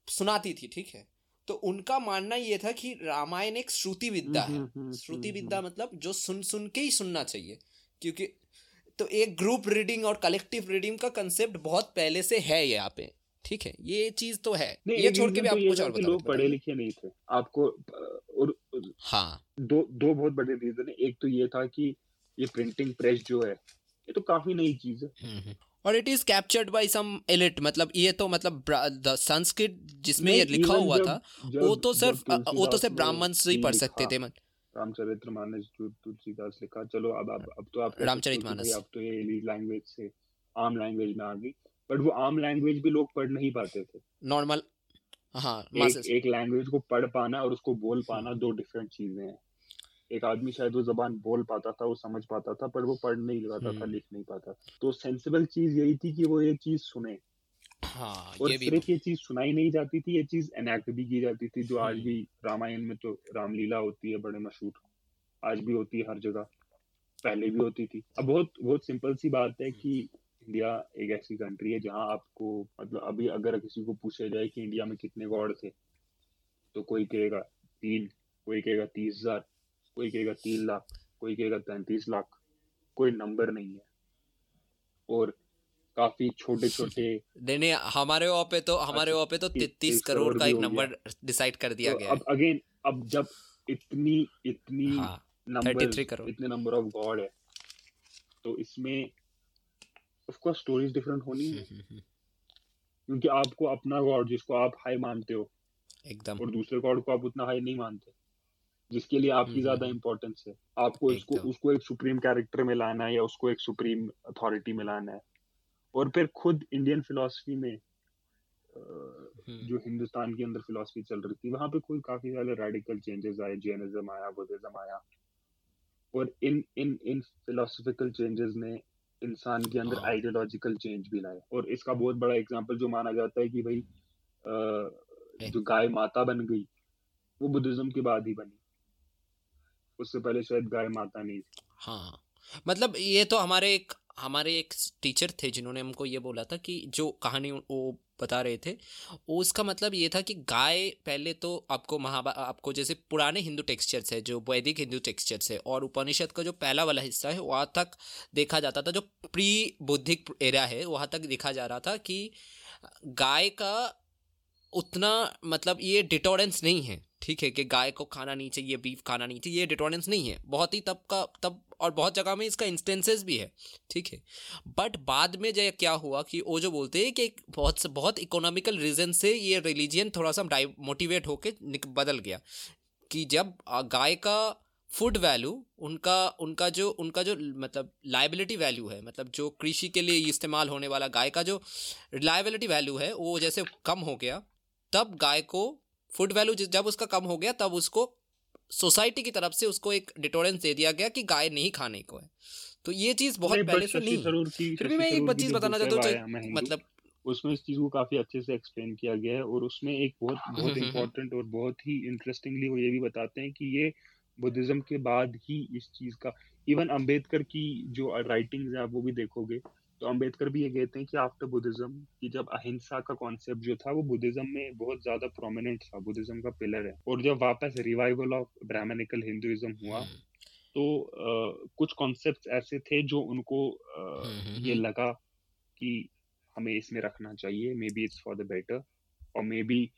सुनाती थी ठीक है? तो उनका मानना ये था कि रामायण एक श्रुति विद्या है। हम्म, हम्म, हम्म, श्रुति विद्या मतलब जो सुन सुन के ही सुनना चाहिए क्योंकि तो एक ग्रुप रीडिंग और कलेक्टिव रीडिंग का कंसेप्ट बहुत पहले से है यहाँ पे। ठीक है ये चीज़ तो है। ये छोड़ के भी तो आपको कुछ और लोग पढ़े लिखे नहीं थे। आपको और हाँ। दो दो बहुत बड़े रीजन है। एक तो ये था कि ये प्रिंटिंग प्रेस जो है ये तो काफ़ी नई चीज़ है। हम्म, हम्म। और it is captured by some elite मतलब ये तो मतलब द संस्कृत जिसमें ये लिखा हुआ था वो तो सिर्फ़ वो तो सिर्फ़ ब्राह्मण से ही पढ़ सकते थे रामचरित्र मानस जो तुलसीदास लिखा चलो अब अब अब तो आप रामचरित मानस। अब तो ये लैंग्वेज से आम लैंग्वेज में आ गई। बट वो आम लैंग्वेज भी लोग पढ़ नहीं पाते थे। नॉर्मल हाँ एक, एक लैंग्वेज को पढ़ पाना और उसको बोल पाना दो डिफरेंट चीज़ें हैं। एक आदमी शायद वो जबान बोल पाता था वो समझ पाता था पर वो पढ़ नहीं पाता था हम्म। लिख नहीं पाता तो सेंसिबल चीज़ यही थी कि वो ये चीज़ सुने। हाँ, और ये सिर्फ़ ये चीज़ सुनाई नहीं जाती थी ये चीज़ एनेक्ट भी की जाती थी जो आज हम्म। भी रामायण में तो रामलीला होती है बड़े मशहूर। आज भी होती है हर जगह। पहले भी होती थी। अब बहुत बहुत सिंपल सी बात है कि इंडिया एक ऐसी कंट्री है जहाँ आपको मतलब अभी अगर किसी को पूछा जाए कि इंडिया में कितने गॉड थे तो कोई कहेगा तीन कोई कहेगा तीस हज़ार कोई कहेगा तीन लाख कोई कहेगा तैतीस लाख कोई नंबर नहीं है। और काफ़ी छोटे छोटे नहीं नहीं हमारे वहाँ पे तो हमारे वहाँ पे तो तैतीस करोड़ का एक नंबर डिसाइड कर दिया तो गया अब अगेन अब जब इतनी इतनी हाँ, नंबर इतने नंबर ऑफ़ गॉड है तो इसमें ऑफ़ कोर्स स्टोरीज डिफरेंट होनी है क्योंकि आपको अपना गॉड जिसको आप हाई मानते हो एकदम। और दूसरे गॉड को आप उतना हाई नहीं मानते जिसके लिए आपकी ज़्यादा इम्पोर्टेंस है। आपको इसको उसको एक सुप्रीम कैरेक्टर में लाना है या उसको एक सुप्रीम अथॉरिटी में लाना है। और फिर खुद इंडियन फिलोसफी में जो हिंदुस्तान के अंदर फिलोसफी चल रही थी वहाँ पे कोई काफ़ी सारे रेडिकल चेंजेस आए जैनिज्म आया बुद्धिज्म आया। और इन इन इन फिलोसफिकल चेंजेस ने इंसान के अंदर आइडियोलॉजिकल हाँ। चेंज भी लाए। और इसका बहुत बड़ा एग्ज़ाम्पल जो माना जाता है कि भाई जो गाय माता बन गई वो बुद्धिज्म के बाद ही बनी। उससे पहले शायद गाय माता नहीं थी। हाँ। मतलब ये तो हमारे एक हमारे एक टीचर थे जिन्होंने हमको ये बोला था कि जो कहानी वो बता रहे थे, उसका मतलब ये था कि गाय पहले तो आपको महाभा, आपको जैसे पुराने हिंदू टेक्सचर्स है, जो वैदिक हिंदू टेक्सचर्स है, और उपनिषद का जो पहला वाला हिस्सा है, वहाँ तक देखा जाता था, जो प्री बुद्धिक एरिया है, वहाँ तक देखा जा रहा था कि गाय का उतना मतलब ये डिटोरेंस नहीं है। ठीक है कि गाय को खाना नहीं चाहिए बीफ खाना नहीं चाहिए, ये डिटोरेंस नहीं है। बहुत ही तब का, तब और बहुत जगह में इसका इंस्टेंसेस भी है, ठीक है। बट बाद में जो क्या हुआ कि वो जो बोलते हैं कि बहुत बहुत इकोनॉमिकल रीज़न से ये रिलीजियन थोड़ा सा मोटिवेट होकर बदल गया कि जब गाय का फ़ूड वैल्यू उनका उनका जो उनका जो मतलब लाइबिलिटी वैल्यू है मतलब जो कृषि के लिए इस्तेमाल होने वाला गाय का जो लाइबिलिटी वैल्यू है, वो जैसे कम हो गया, तब गाय को फ़ूड वैल्यू जब उसका कम हो गया तब उसको सोसाइटी की तरफ़ से उसको एक डिटोरेंस दे दिया गया कि गाय नहीं खाने को है। तो ये चीज़ बहुत पहले से नहीं फिर भी मैं एक चीज़ बताना चाहता हूँ मतलब उसमें इस चीज़ को काफ़ी अच्छे से एक्सप्लेन किया गया है और उसमें एक बहुत बहुत इम्पोर्टेंट और बहुत ही इंटरेस्टिंगली वो ये भी बताते हैं कि ये बुद्धिज्म के बाद ही इस चीज़ का इवन अंबेडकर की जो राइटिंग्स है आप वो भी देखोगे तो अंबेडकर भी ये कहते हैं कि आफ्टर बुद्धिज्म कि जब अहिंसा का कॉन्सेप्ट जो था वो बुद्धिज्म में बहुत ज़्यादा प्रोमिनेंट था बुद्धिज्म का पिलर है और जब वापस रिवाइवल ऑफ़ ब्राह्मणिकल हिंदुइज्म हुआ हम्म। तो आ, कुछ कॉन्सेप्ट ऐसे थे जो उनको आ, हम्म, हम्म, ये लगा कि हमें इसमें रखना चाहिए maybe it's for the better और maybe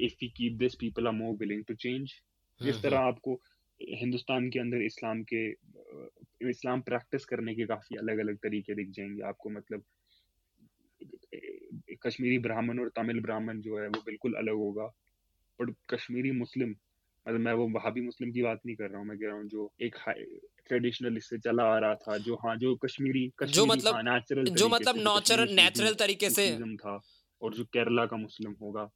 if you keep this people are more willing to change जिस तरह। आपको हिंदुस्तान के अंदर इस्लाम के इस्लाम प्रैक्टिस करने के काफ़ी अलग अलग तरीके दिख जाएँगे आपको मतलब कश्मीरी ब्राह्मण और तमिल ब्राह्मण जो है वो बिल्कुल अलग होगा। बट कश्मीरी मुस्लिम मतलब मैं वो वहाँ भी मुस्लिम की बात नहीं कर रहा हूँ मैं कह रहा हूँ जो एक ट्रेडिशनल इससे चला आ रहा था जो हाँ जो कश्मीरी, कश्मीरी जो मतलब नेचुरल जो मतलब नेचुरल तरीके से था और जो केरला का मुस्लिम होगा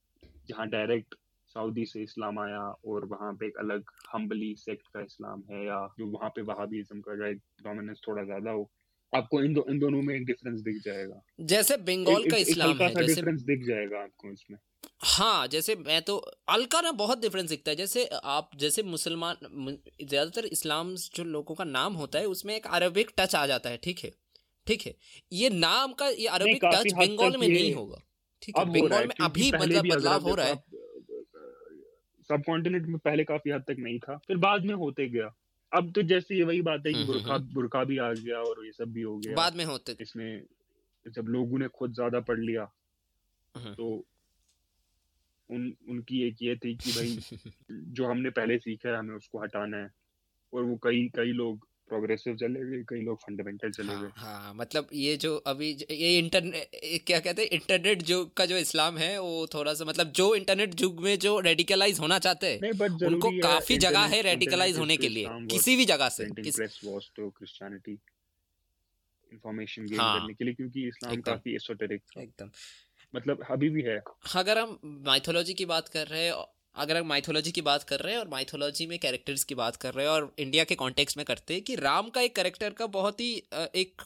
जहाँ डायरेक्ट सऊदी से इस्लाम आया और वहाँ पे एक अलग हम्बली सेक्ट का इस्लाम है या जो वहाँ पे वहाबीज्म का डोमिनेंस थोड़ा ज़्यादा हो आपको इन दो इन दोनों में एक डिफरेंस दिख जाएगा। जैसे बंगाल का इस्लाम है जैसे डिफरेंस दिख जाएगा आपको इसमें। हाँ जैसे मैं तो अलका ना बहुत डिफरेंस दिखता है। जैसे आप जैसे मुसलमान ज़्यादातर इस्लाम जो लोगों का नाम होता है उसमें एक अरबिक टच आ जाता है ठीक है? ठीक है? ये नाम का ये अरबिक टच बंगाल में नहीं होगा ठीक है? बंगाल में अभी मतलब बदलाव हो रहा है। सब कॉन्टिनेंट में पहले काफ़ी हद तक नहीं था। फिर बाद में होते गया। अब तो जैसे ये वही बात है कि हम्म, बुरखा हम्म, हम्म। बुरखा भी आ गया और ये सब भी हो गया। बाद में होते इसमें जब लोगों ने खुद ज़्यादा पढ़ लिया तो उन उनकी एक ये थी कि भाई जो हमने पहले सीखा है हमें उसको हटाना है। और वो कई कई लोग प्रोग्रेसिव चले गए कई लोग फंडामेंटल चले हाँ, गए हाँ, हाँ मतलब ये जो अभी ये इंटरनेट क्या कहते हैं इंटरनेट युग का जो इस्लाम है वो थोड़ा सा मतलब जो इंटरनेट युग में जो रेडिकलाइज होना चाहते हैं उनको काफ़ी जगह है रेडिकलाइज होने के लिए किसी भी जगह से क्रिश्चियनिटी इंफॉर्मेशन गेन करने के लिए क्योंकि इस्लाम काफ़ी एसोटेरिक एकदम। मतलब अभी भी है। अगर हम माइथोलॉजी की बात कर रहे हैं अगर हम माइथोलॉजी की बात कर रहे हैं और माइथोलॉजी में कैरेक्टर्स की बात कर रहे हैं और इंडिया के कॉन्टेक्स्ट में करते हैं कि राम का एक कैरेक्टर का बहुत ही एक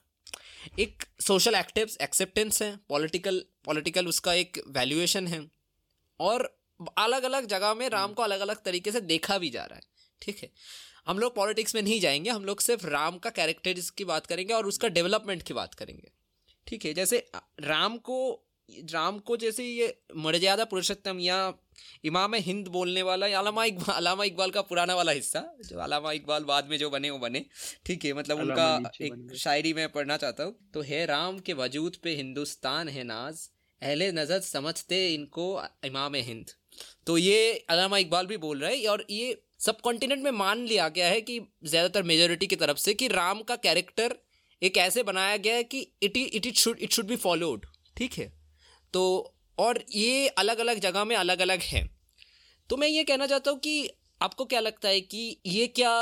एक सोशल एक्टिव एक्सेप्टेंस है पॉलिटिकल पॉलिटिकल उसका एक वैल्यूएशन है। और अलग अलग जगह में राम को अलग अलग तरीके से देखा भी जा रहा है ठीक है? हम लोग पॉलिटिक्स में नहीं जाएँगे हम लोग सिर्फ़ राम का कैरेक्टर की बात करेंगे और उसका डेवलपमेंट की बात करेंगे ठीक है? जैसे राम को राम को जैसे ये मर्यादा पुरुषोत्तम या इमाम हिंद बोलने वाला अलामा इकबाल अलामा इकबाल का पुराना वाला हिस्सा जो अलामा इकबाल बाद में जो बने वो बने। ठीक है मतलब उनका एक शायरी में पढ़ना चाहता हूँ। तो है राम के वजूद पे हिंदुस्तान है नाज अहले नज़र समझते इनको इमाम हिंद। तो ये अलामा इकबाल भी बोल रहे हैं और ये सब कॉन्टिनेंट में मान लिया गया है कि ज़्यादातर मेजोरिटी की तरफ़ से कि राम का कैरेक्टर एक ऐसे बनाया गया है कि it it it should it should be followed ठीक है? तो और ये अलग अलग जगह में अलग अलग है। तो मैं ये कहना चाहता हूँ कि आपको क्या लगता है कि ये क्या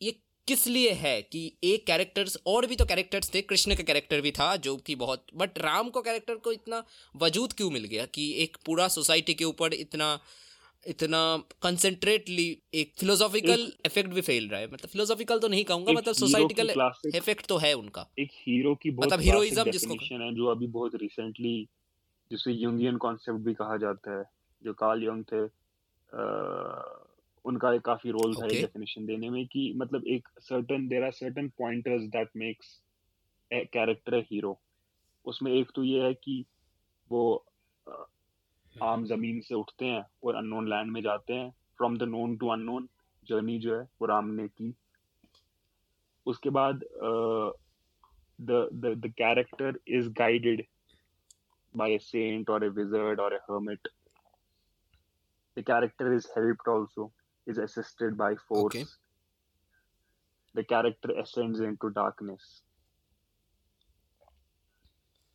ये किस लिए है कि एक कैरेक्टर्स और भी तो कैरेक्टर्स थे कृष्ण का कैरेक्टर भी था जो कि बहुत बट राम को कैरेक्टर को इतना वजूद क्यों मिल गया कि एक पूरा सोसाइटी के ऊपर इतना इतना कंसेंट्रेटली एक फिलोसॉफिकल इफ़ेक्ट भी फैल रहा है? मतलब फिलोसॉफिकल तो नहीं कहूँगा मतलब सोसाइटिकल इफ़ेक्ट तो है उनका। एक हीरो की बहुत मतलब हीरोइज्म जिसको है जो अभी बहुत रिसेंटली जिसे यूंगियन कॉन्सेप्ट भी कहा जाता है जो कार्ल यंग थे आ, उनका एक काफ़ी रोल था डेफिनेशन देने में कि मतलब एक certain there are certain pointers that makes character hero उसमें एक तो ये है कि वो आम ज़मीन से उठते हैं और अननोन लैंड में जाते हैं from the known to unknown journey जो है वो राम ने की। उसके बाद the the character is guided by a saint or a wizard or a hermit. The character is helped also, is assisted by force. Okay. The character ascends into darkness.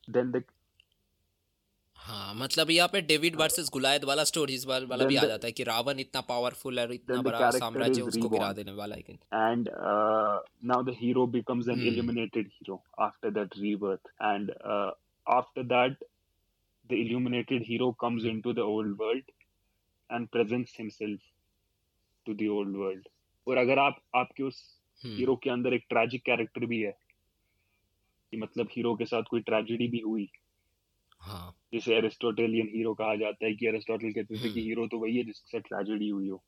Then the हाँ मतलब यहाँ पे David versus गुलायद वाला stories वाला भी आ जाता है कि रावण इतना पावरफुल है इतना बड़ा साम्राज्य उसको गिरा देने वाला है and now the hero becomes an illuminated hero after that rebirth and after that the illuminated hero comes into the old world and presents himself to the old world और अगर आप आपके उस हीरो hmm. के अंदर एक tragic character भी है कि मतलब हीरो के साथ कोई ट्रेजेडी भी हुई हाँ. जिसे एरिस्टोटेलियन हीरो कहा जाता है कि एरिस्टोटल कहते थे कि हीरो hmm. तो वही है जिसके साथ ट्रेजेडी हुई हो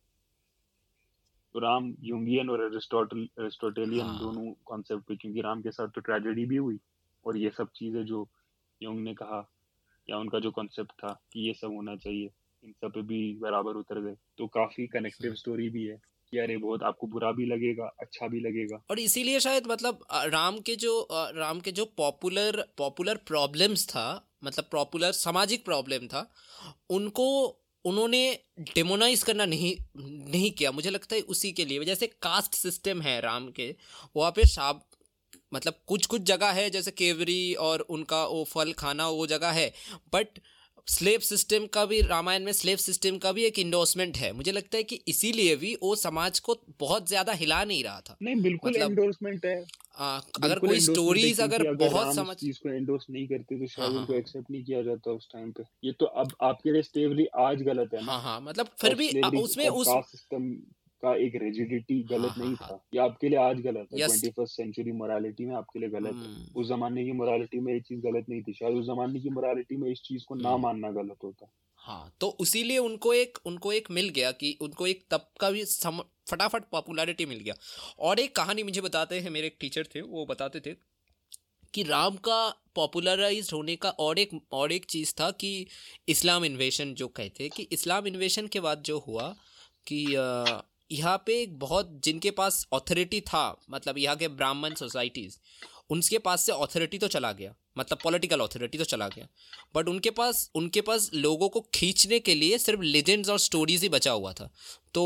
तो राम यूंगियन और एरिस्टोटल एरिस्टोटेलियन हाँ. दोनों कॉन्सेप्ट पे क्योंकि राम के साथ तो ट्रेजेडी भी हुई और ये सब चीज़ें जो यूंग ने कहा या उनका जो कॉन्सेप्ट था कि ये सब होना चाहिए इन सब पे भी बराबर उतर गए। तो काफ़ी कनेक्टिव स्टोरी भी है कि अरे बहुत आपको बुरा भी लगेगा अच्छा भी लगेगा। और इसीलिए शायद मतलब राम के जो राम के जो पॉपुलर पॉपुलर प्रॉब्लम्स था मतलब पॉपुलर सामाजिक प्रॉब्लम था उनको उन्होंने डेमोनाइज करना नहीं नहीं किया। मुझे लगता है उसी के लिए। जैसे कास्ट सिस्टम है राम के वहाँ पे शाब मतलब कुछ कुछ जगह है जैसे केवरी और उनका वो फल खाना वो जगह है। बट स्लेव सिस्टम का भी रामायण में स्लेव सिस्टम का भी एक इंडोर्समेंट है। मुझे लगता है कि इसीलिए भी वो समाज को बहुत ज़्यादा हिला नहीं रहा था। नहीं बिल्कुल मतलब, एंडोर्समेंट है। आ, अगर कोई स्टोरीज अगर, अगर बहुत समझ चीज़ को एंडोर्स नहीं करते तो शायद हाँ, उनको एक्सेप्ट हाँ। नहीं किया जाता उस टाइम पे। ये तो अब आपके लिए स्लेवरी आज गलत है हाँ हाँ मतलब फिर भी उसमें उस सिस्टम का एक रिजिडिटी गलत हाँ, नहीं हाँ, था। हाँ. ये आपके लिए आज गलत है। ट्वेंटी फ़र्स्ट सेंचुरी मोरालिटी में आपके लिए गलत है। हम्म। उस जमाने की मोरालिटी में ये चीज़ गलत नहीं थी। शायद उस जमाने की मोरालिटी में इस चीज़ को ना हम्म। मानना गलत होता। हाँ तो उसीलिए उनको एक उनको एक मिल गया कि उनको एक तब का भी सम, फटाफट पॉपुलैरिटी मिल गया। और एक कहानी मुझे बताते हैं मेरे एक टीचर थे वो बताते थे कि राम का पॉपुलराइज होने का और एक और एक चीज़ था कि इस्लाम इन्वेशन जो कहते कि इस्लाम इन्वेशन के बाद जो हुआ कि यहाँ पे एक बहुत जिनके पास ऑथोरिटी था मतलब यहाँ के ब्राह्मण सोसाइटीज़ उनके पास से ऑथोरिटी तो चला गया मतलब पॉलिटिकल ऑथोरिटी तो चला गया। बट उनके पास उनके पास लोगों को खींचने के लिए सिर्फ़ लेजेंड्स और स्टोरीज ही बचा हुआ था। तो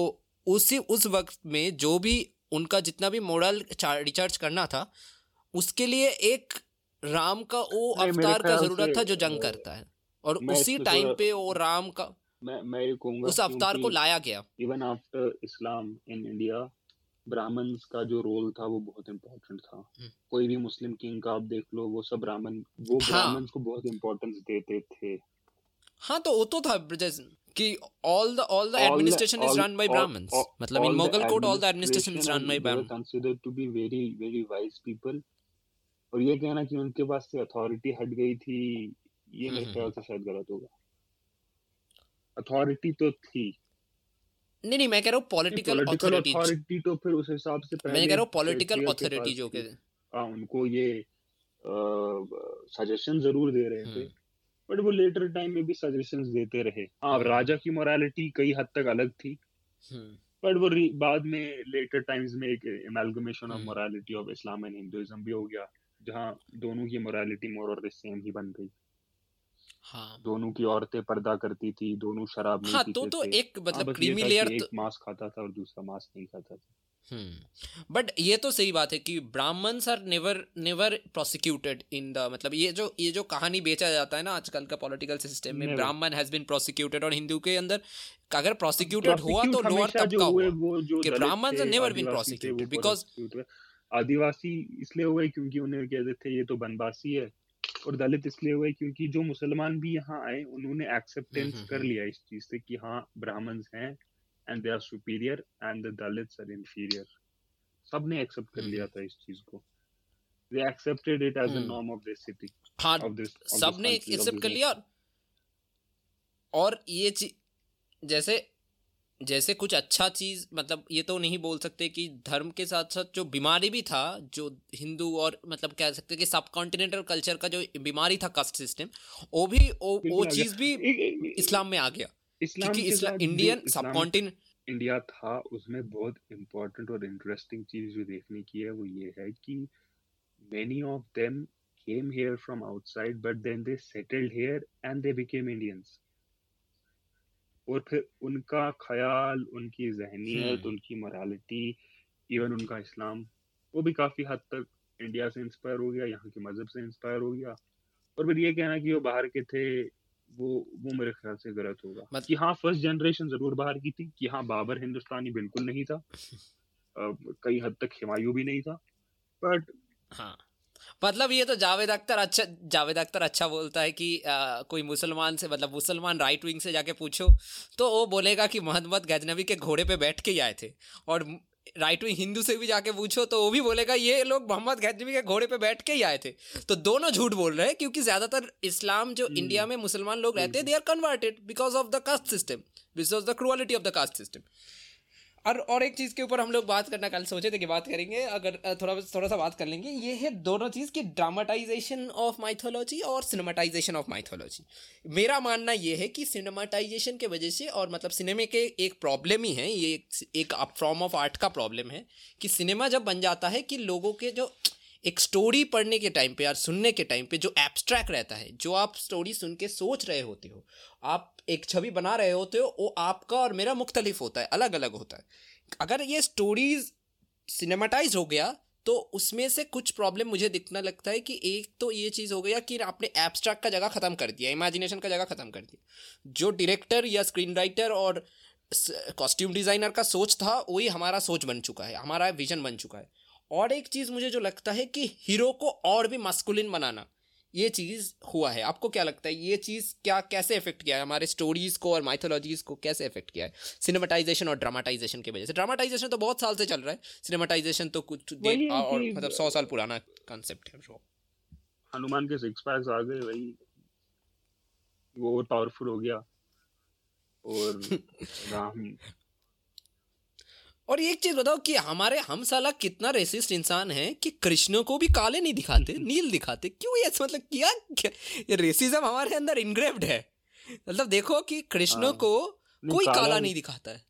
उसी उस वक्त में जो भी उनका जितना भी मोरल रिचार्ज करना था उसके लिए एक राम का वो अवतार का ज़रूरत था जो जंग करता है। और उसी टाइम पे वो राम का मैं मैं ये कहूँगा उस अवतार को लाया गया। Even after Islam in India Brahmins का जो रोल था वो बहुत इम्पोर्टेंट था। हम्म। कोई भी मुस्लिम किंग का आप देख लो वो सब ब्राह्मण वो हाँ, ब्राह्मण्स को बहुत इम्पोर्टेंस देते थे। हाँ तो वो तो था कि all the all the administration is run by Brahmins मतलब in Mughal all the administration is run by Brahmin considered to be very very wise people और ये कहना कि उनके पास से अथॉरिटी हट गई थी ये मेरे हम्म, ख्याल हम्म, से शायद गलत होगा। अथॉरिटी तो थी। नहीं नहीं मैं कह रहा हूँ पॉलिटिकल अथॉरिटी तो फिर उस हिसाब से पहले मैं कह रहा हूँ पॉलिटिकल अथॉरिटी जो के हाँ उनको ये सजेशन ज़रूर दे रहे थे। बट हम्म। वो लेटर टाइम में भी सजेशंस देते रहे। हाँ राजा की मोरालिटी कई हद तक अलग थी। बट हम्म। वो बाद में लेटर टाइम्स में एक amalgamation of morality of Islam and Hinduism भी हो गया जहाँ दोनों की मोरालिटी मोर और सेम ही बन गई। हाँ। दोनों की औरतें पर्दा करती थी दोनों शराब हाँ तो तो एक मतलब क्रीमी लेयर तो... एक मांस खाता था और दूसरा मांस नहीं खाता था। हम्म बट ये तो सही बात है कि Brahmins are never never prosecuted in the मतलब ये जो ये जो कहानी बेचा जाता है ना आजकल का पॉलिटिकल सिस्टम में ब्राह्मण हैज़ बीन प्रोसिक्यूटेड और हिंदू के अंदर अगर प्रोसिक्यूटेड हुआ तो लोअर तबका हुआ कि Brahmins are never been prosecuted because Adivasi इसलिए हुए क्योंकि उन्हें कहते थे ये तो बनवासी है। और दलित इसलिए हुए क्योंकि जो मुसलमान भी यहाँ आए उन्होंने एक्सेप्टेंस हम्म, कर हम्म, लिया इस चीज़ से कि हाँ ब्राह्मण्स हैं and they are superior and the Dalits are inferior सबने एक्सेप्ट कर लिया था इस चीज़ को। They accepted it as a norm of this city हाँ सबने एक्सेप्ट कर लिया और ये चीज़ जैसे जैसे कुछ अच्छा चीज़ मतलब ये तो नहीं बोल सकते कि धर्म के साथ साथ जो बीमारी भी था जो हिंदू और मतलब कह सकते कि सब कॉन्टिनेंटल कल्चर का जो बीमारी था कास्ट सिस्टम वो भी वो वो चीज़ भी इस्लाम में आ गया। क्योंकि Islam Indian subcontinent India था उसमें बहुत इम्पोर्टेंट और इंटरेस्टिंग चीज़ जो देखने की है वो ये है कि many of them came here from outside but then they settled here and they became Indians और फिर उनका ख्याल उनकी जहनीत हम्म। उनकी मोरालिटी इवन उनका इस्लाम वो भी काफ़ी हद तक इंडिया से इंस्पायर हो गया यहाँ के मज़हब से इंस्पायर हो गया। और फिर ये कहना कि वो बाहर के थे वो वो मेरे ख्याल से गलत होगा। मत... कि हाँ फ़र्स्ट जनरेशन ज़रूर बाहर की थी कि हाँ बाबर हिंदुस्तानी बिल्कुल नहीं था। कई हद तक हिमायू भी नहीं था। बट हाँ। मतलब ये तो जावेद अख्तर अच्छा जावेद अख्तर अच्छा बोलता है कि आ, कोई मुसलमान से मतलब मुसलमान राइट विंग से जाके पूछो तो वो बोलेगा कि मोहम्मद गजनबी के घोड़े पे बैठ के ही आए थे। और राइट विंग हिंदू से भी जाके पूछो तो वो भी बोलेगा ये लोग मोहम्मद गजनबी के घोड़े पे बैठ के ही आए थे। तो दोनों झूठ बोल रहे हैं क्योंकि ज़्यादातर इस्लाम जो इंडिया हम्म। में मुसलमान लोग रहते हैं they are converted because of the caste system because the cruelty of the caste system और और एक चीज़ के ऊपर हम लोग बात करना कल सोचे थे कि बात करेंगे, अगर थोड़ा थोड़ा सा बात कर लेंगे। ये है दोनों चीज़ की ड्रामाटाइजेशन ऑफ़ माइथोलॉजी और सिनेमाटाइजेशन ऑफ़ माइथोलॉजी मेरा मानना ये है कि सिनेमाटाइजेशन के वजह से और मतलब सिनेमे के एक प्रॉब्लम ही है, ये एक फॉर्म ऑफ़ आर्ट का प्रॉब्लम है कि सिनेमा जब बन जाता है कि लोगों के जो एक स्टोरी पढ़ने के टाइम पे या सुनने के टाइम पे जो एब्स्ट्रैक्ट रहता है, जो आप स्टोरी सुन के सोच रहे होते हो, आप एक छवि बना रहे होते हो, वो आपका और मेरा मुख्तलिफ़ होता है अलग अलग होता है। अगर ये स्टोरीज सिनेमाटाइज हो गया तो उसमें से कुछ प्रॉब्लम मुझे दिखना लगता है कि एक तो ये चीज़ हो गया कि आपने एब्स्ट्रैक्ट का जगह ख़त्म कर दिया इमेजिनेशन का जगह ख़त्म कर दिया। जो डायरेक्टर या स्क्रीन राइटर और कॉस्ट्यूम डिज़ाइनर का सोच था, वही हमारा सोच बन चुका है, हमारा विजन बन चुका है। और एक चीज़ मुझे जो लगता है कि हीरो को और भी मस्कुलिन बनाना ये चीज़ हुआ है। आपको क्या लगता है ये चीज़ क्या कैसे इफ़ेक्ट किया है? हमारे स्टोरीज को और माइथोलॉजीज को कैसे इफ़ेक्ट किया है? सिनेमाटाइजेशन और ड्रामाटाइजेशन की वजह से। ड्रामाटाइजेशन तो बहुत साल से चल रहा है। सिनेमाटाइजेशन तो कुछ देर और मतलब सौ साल पुराना कॉन्सेप्ट है शो हनुमान के सिक्स पैक्स आ गए भाई वो पावरफुल हो गया। और राम। और एक चीज़ बताओ कि हमारे हम साला कितना रेसिस्ट इंसान है कि कृष्ण को भी काले नहीं दिखाते नील दिखाते? क्यों ये मतलब किया? क्या ये रेसिज्म हमारे अंदर इनग्रेव्ड है। मतलब देखो कि कृष्ण हाँ। को कोई काला, काला नहीं। दिखाता है।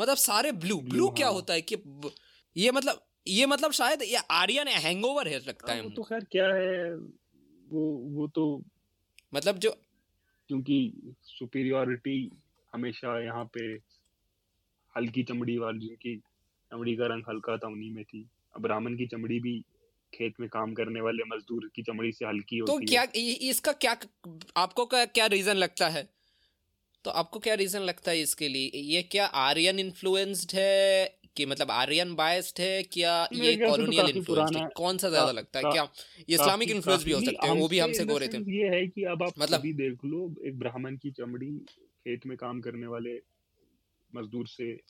मतलब सारे ब्लू ब्लू क्या हाँ। होता है कि ये मतलब ये मतलब शायद ये आर्यन हैंगओवर है लगता है हाँ, तो खैर क्या है वो वो तो मतलब जो क्योंकि सुपीरियोरिटी हमेशा यहाँ पे हल्की चमड़ी वाली जिनकी चमड़ी का रंग हल्का था उन्हीं में थी। अब ब्राह्मण की चमड़ी भी खेत में काम करने वाले मजदूर की चमड़ी से हल्की तो होती तो क्या है। इसका क्या आपको क्या क्या रीजन लगता है? तो आपको क्या रीजन लगता है इसके लिए? ये क्या आर्यन इन्फ्लुएंस्ड है कि मतलब आर्यन बायस्ड है क्या ये कॉलोनियल तो इन्फ्लुएंस कौन सा ज़्यादा लगता है? क्या इस्लामिक इन्फ्लुएंस भी हो सकते हैं? वो भी हमसे गोरे थे ये है कि अब आप मतलब देख लो एक ब्राह्मण की चमड़ी खेत में काम करने वाले मजदूर से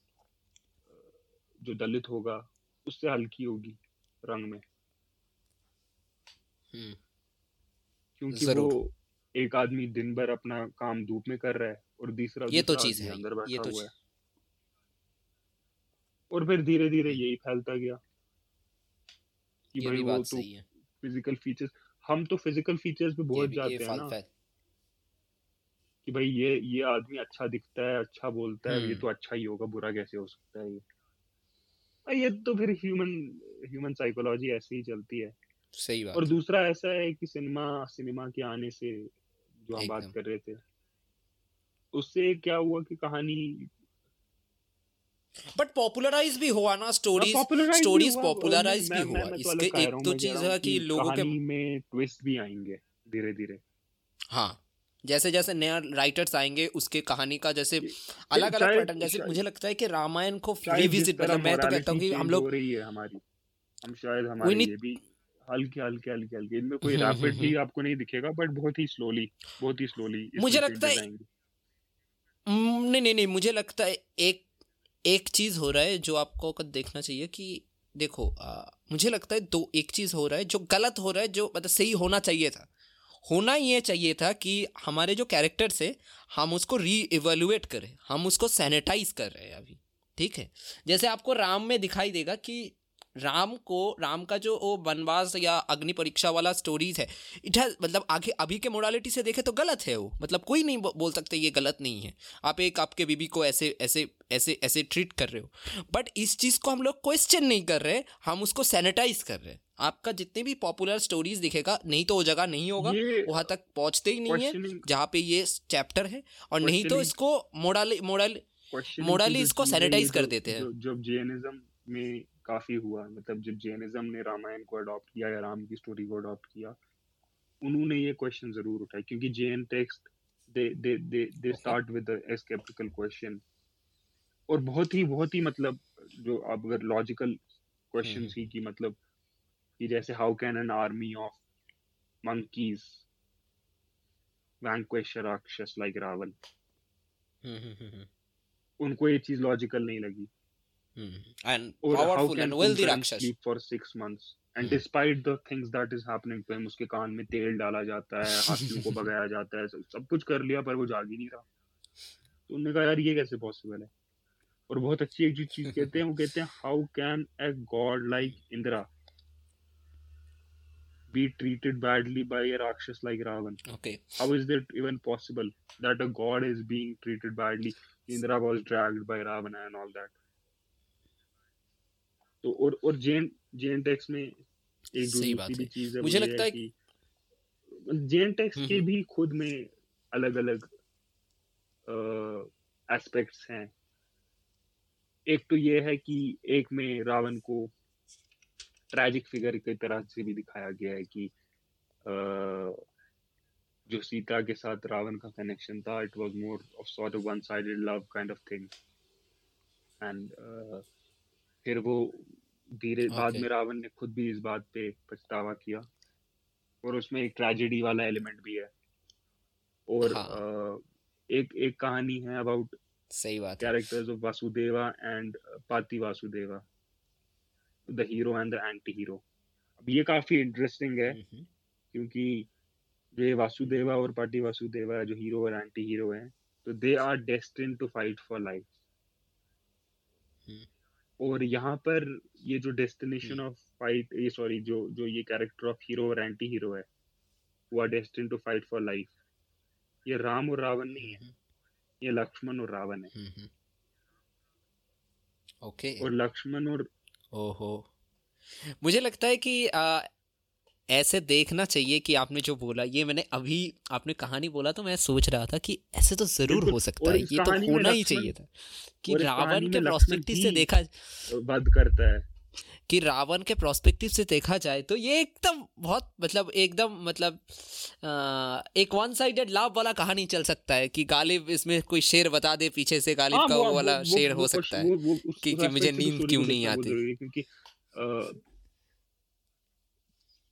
जो दलित होगा उससे हल्की होगी रंग में। हम्म। क्योंकि वो एक आदमी दिन भर अपना काम धूप में कर रहा है और दूसरा ये तो चीज़ है अंदर बैठा ये तो हुआ है। और फिर धीरे धीरे यही फैलता गया कि भाई वो तो फ़िज़िकल फीचर्स हम तो फ़िज़िकल फीचर्स पे बहुत जाते हैं ना। कि भाई ये ये आदमी अच्छा दिखता है अच्छा बोलता है ये हम्म। तो अच्छा ही होगा बुरा कैसे हो सकता है ये? ये तो फिर ह्यूमन ह्यूमन साइकोलॉजी ऐसे ही चलती है। सही बात और दूसरा ऐसा है कि सिनेमा सिनेमा के आने से जो हम बात कर रहे थे उससे क्या हुआ कि कहानी बट पॉपुलराइज भी हुआ ना स्टोरीज स्टोरीज पॉपुलराइज भी हुआ इसके एक तो चीज़ है कि लोगों के में ट्विस्ट भी आएँगे धीरे धीरे हाँ। जैसे जैसे नया राइटर्स आएँगे उसके कहानी का जैसे अलग अलग पैटर्न जैसे मुझे लगता है कि रामायण को रिविजिट मतलब मैं तो कहता हूँ कि हम लोग हमारी हम शायद हमारे लिए भी हल्के हल्के हल्के हल्के इनमें कोई रैपिडली आपको नहीं दिखेगा बट बहुत ही स्लोली बहुत ही स्लोली मुझे लगता है नहीं नहीं नहीं मुझे लगता है एक एक चीज़ हो रहा है जो आपको देखना चाहिए कि देखो आ, मुझे लगता है दो एक चीज़ हो रहा है जो गलत हो रहा है जो मतलब सही होना चाहिए था। होना ये चाहिए था कि हमारे जो कैरेक्टर्स है, हम उसको री एवेलुएट करें, हम उसको सैनिटाइज कर रहे हैं अभी, ठीक है? जैसे आपको राम में दिखाई देगा कि राम को, राम का जो वो वनवास या अग्नि परीक्षा वाला स्टोरीज है इट हैज़ मतलब आगे, अभी के मोडालिटी से देखे तो गलत है वो। मतलब कोई नहीं बोल सकते ये गलत नहीं है। आप एक, आपके बीबी को ऐसे ऐसे ऐसे ऐसे ट्रीट कर रहे हो। बट इस चीज़ को हम लोग क्वेश्चन नहीं कर रहे, हम उसको सैनिटाइज कर रहे हैं। आपका जितने भी पॉपुलर स्टोरीज दिखेगा नहीं तो वो जगह नहीं होगा। वहाँ तक पहुँचते ही नहीं है जहाँ पे ये चैप्टर है। और नहीं तो इसको मोडाली मोडल मोडाली इसको सैनिटाइज कर देते हैं। जब जैनिज्म में काफ़ी हुआ मतलब जब जैनिज्म ने रामायण को अडॉप्ट किया या राम की स्टोरी को अडॉप्ट किया उन्होंने ये क्वेश्चन ज़रूर उठाए क्योंकि Jain text they they they they start with a sceptical question और बहुत ही बहुत ही मतलब जो आप अगर लॉजिकल क्वेश्चन ही की मतलब कि जैसे how can an army of monkeys vanquish राक्षस लाइक रावण उनको ये चीज़ लॉजिकल नहीं लगी। And or powerful and wealthy rakshas. sleep for 6 months? And hmm. despite the things that is happening to him उसके कान में तेल डाला जाता है हाथियों को भगाया जाता है सब कुछ कर लिया पर वो जाग ही नहीं रहा। तो उन्होंने कहा यार ये कैसे पॉसिबल है? और बहुत अच्छी एक चीज़ कहते हैं वो कहते हैं how can a god like Indira be treated badly by a Rakshas like Ravan. Okay. How is that even possible that a god is being treated badly? Indra was dragged by Ravana and all that. तो और और Jain Jain text में एक सही बात है चीज़ है मुझे लगता है कि जेन टेक्स के हम्म। भी खुद में अलग अलग एस्पेक्ट्स हैं एक तो ये है कि एक में रावण को ट्रैजिक फिगर की तरह से भी दिखाया गया है कि जो सीता के साथ रावण का कनेक्शन था it was more of sort of one sided love kind of thing and फिर वो धीरे okay. बाद में रावण ने खुद भी इस बात पे पछतावा किया। और उसमें एक ट्रेजेडी वाला एलिमेंट भी है। और हाँ. uh, एक एक कहानी है अबाउट सही बात कैरेक्टर्स ऑफ़ वासुदेवा एंड पाति Vasudeva the hero and the anti hero अब ये काफ़ी इंटरेस्टिंग है क्योंकि जो ये वासुदेवा और पार्टी वासुदेवा जो हीरो और एंटी हीरो हैं तो they are destined to fight for life और यहाँ पर ये जो डेस्टिनेशन ऑफ़ फाइट ये सॉरी जो जो ये कैरेक्टर ऑफ़ हीरो और एंटी हीरो है वो are destined to fight for life ये राम और रावण नहीं है हम्म। ये लक्ष्मण और रावण है। Okay hmm, okay. और लक्ष्मण और ओहो। मुझे लगता है कि आ, ऐसे देखना चाहिए कि आपने जो बोला ये मैंने अभी आपने कहानी बोला तो मैं सोच रहा था कि ऐसे तो ज़रूर हो सकता है ये तो होना ही चाहिए था कि रावण के प्रोस्पेक्टिव से देखा बंद करता है। कि रावण के प्रोस्पेक्टिव से देखा जाए तो ये एकदम बहुत मतलब एकदम मतलब आ, एक वन साइडेड लाभ वाला कहानी चल सकता है कि गालिब इसमें कोई शेर बता दे पीछे से गालिब हाँ, का वो, वाला वो, शेर वो, हो सकता है कि, कि मुझे नींद क्यों नहीं आती? क्योंकि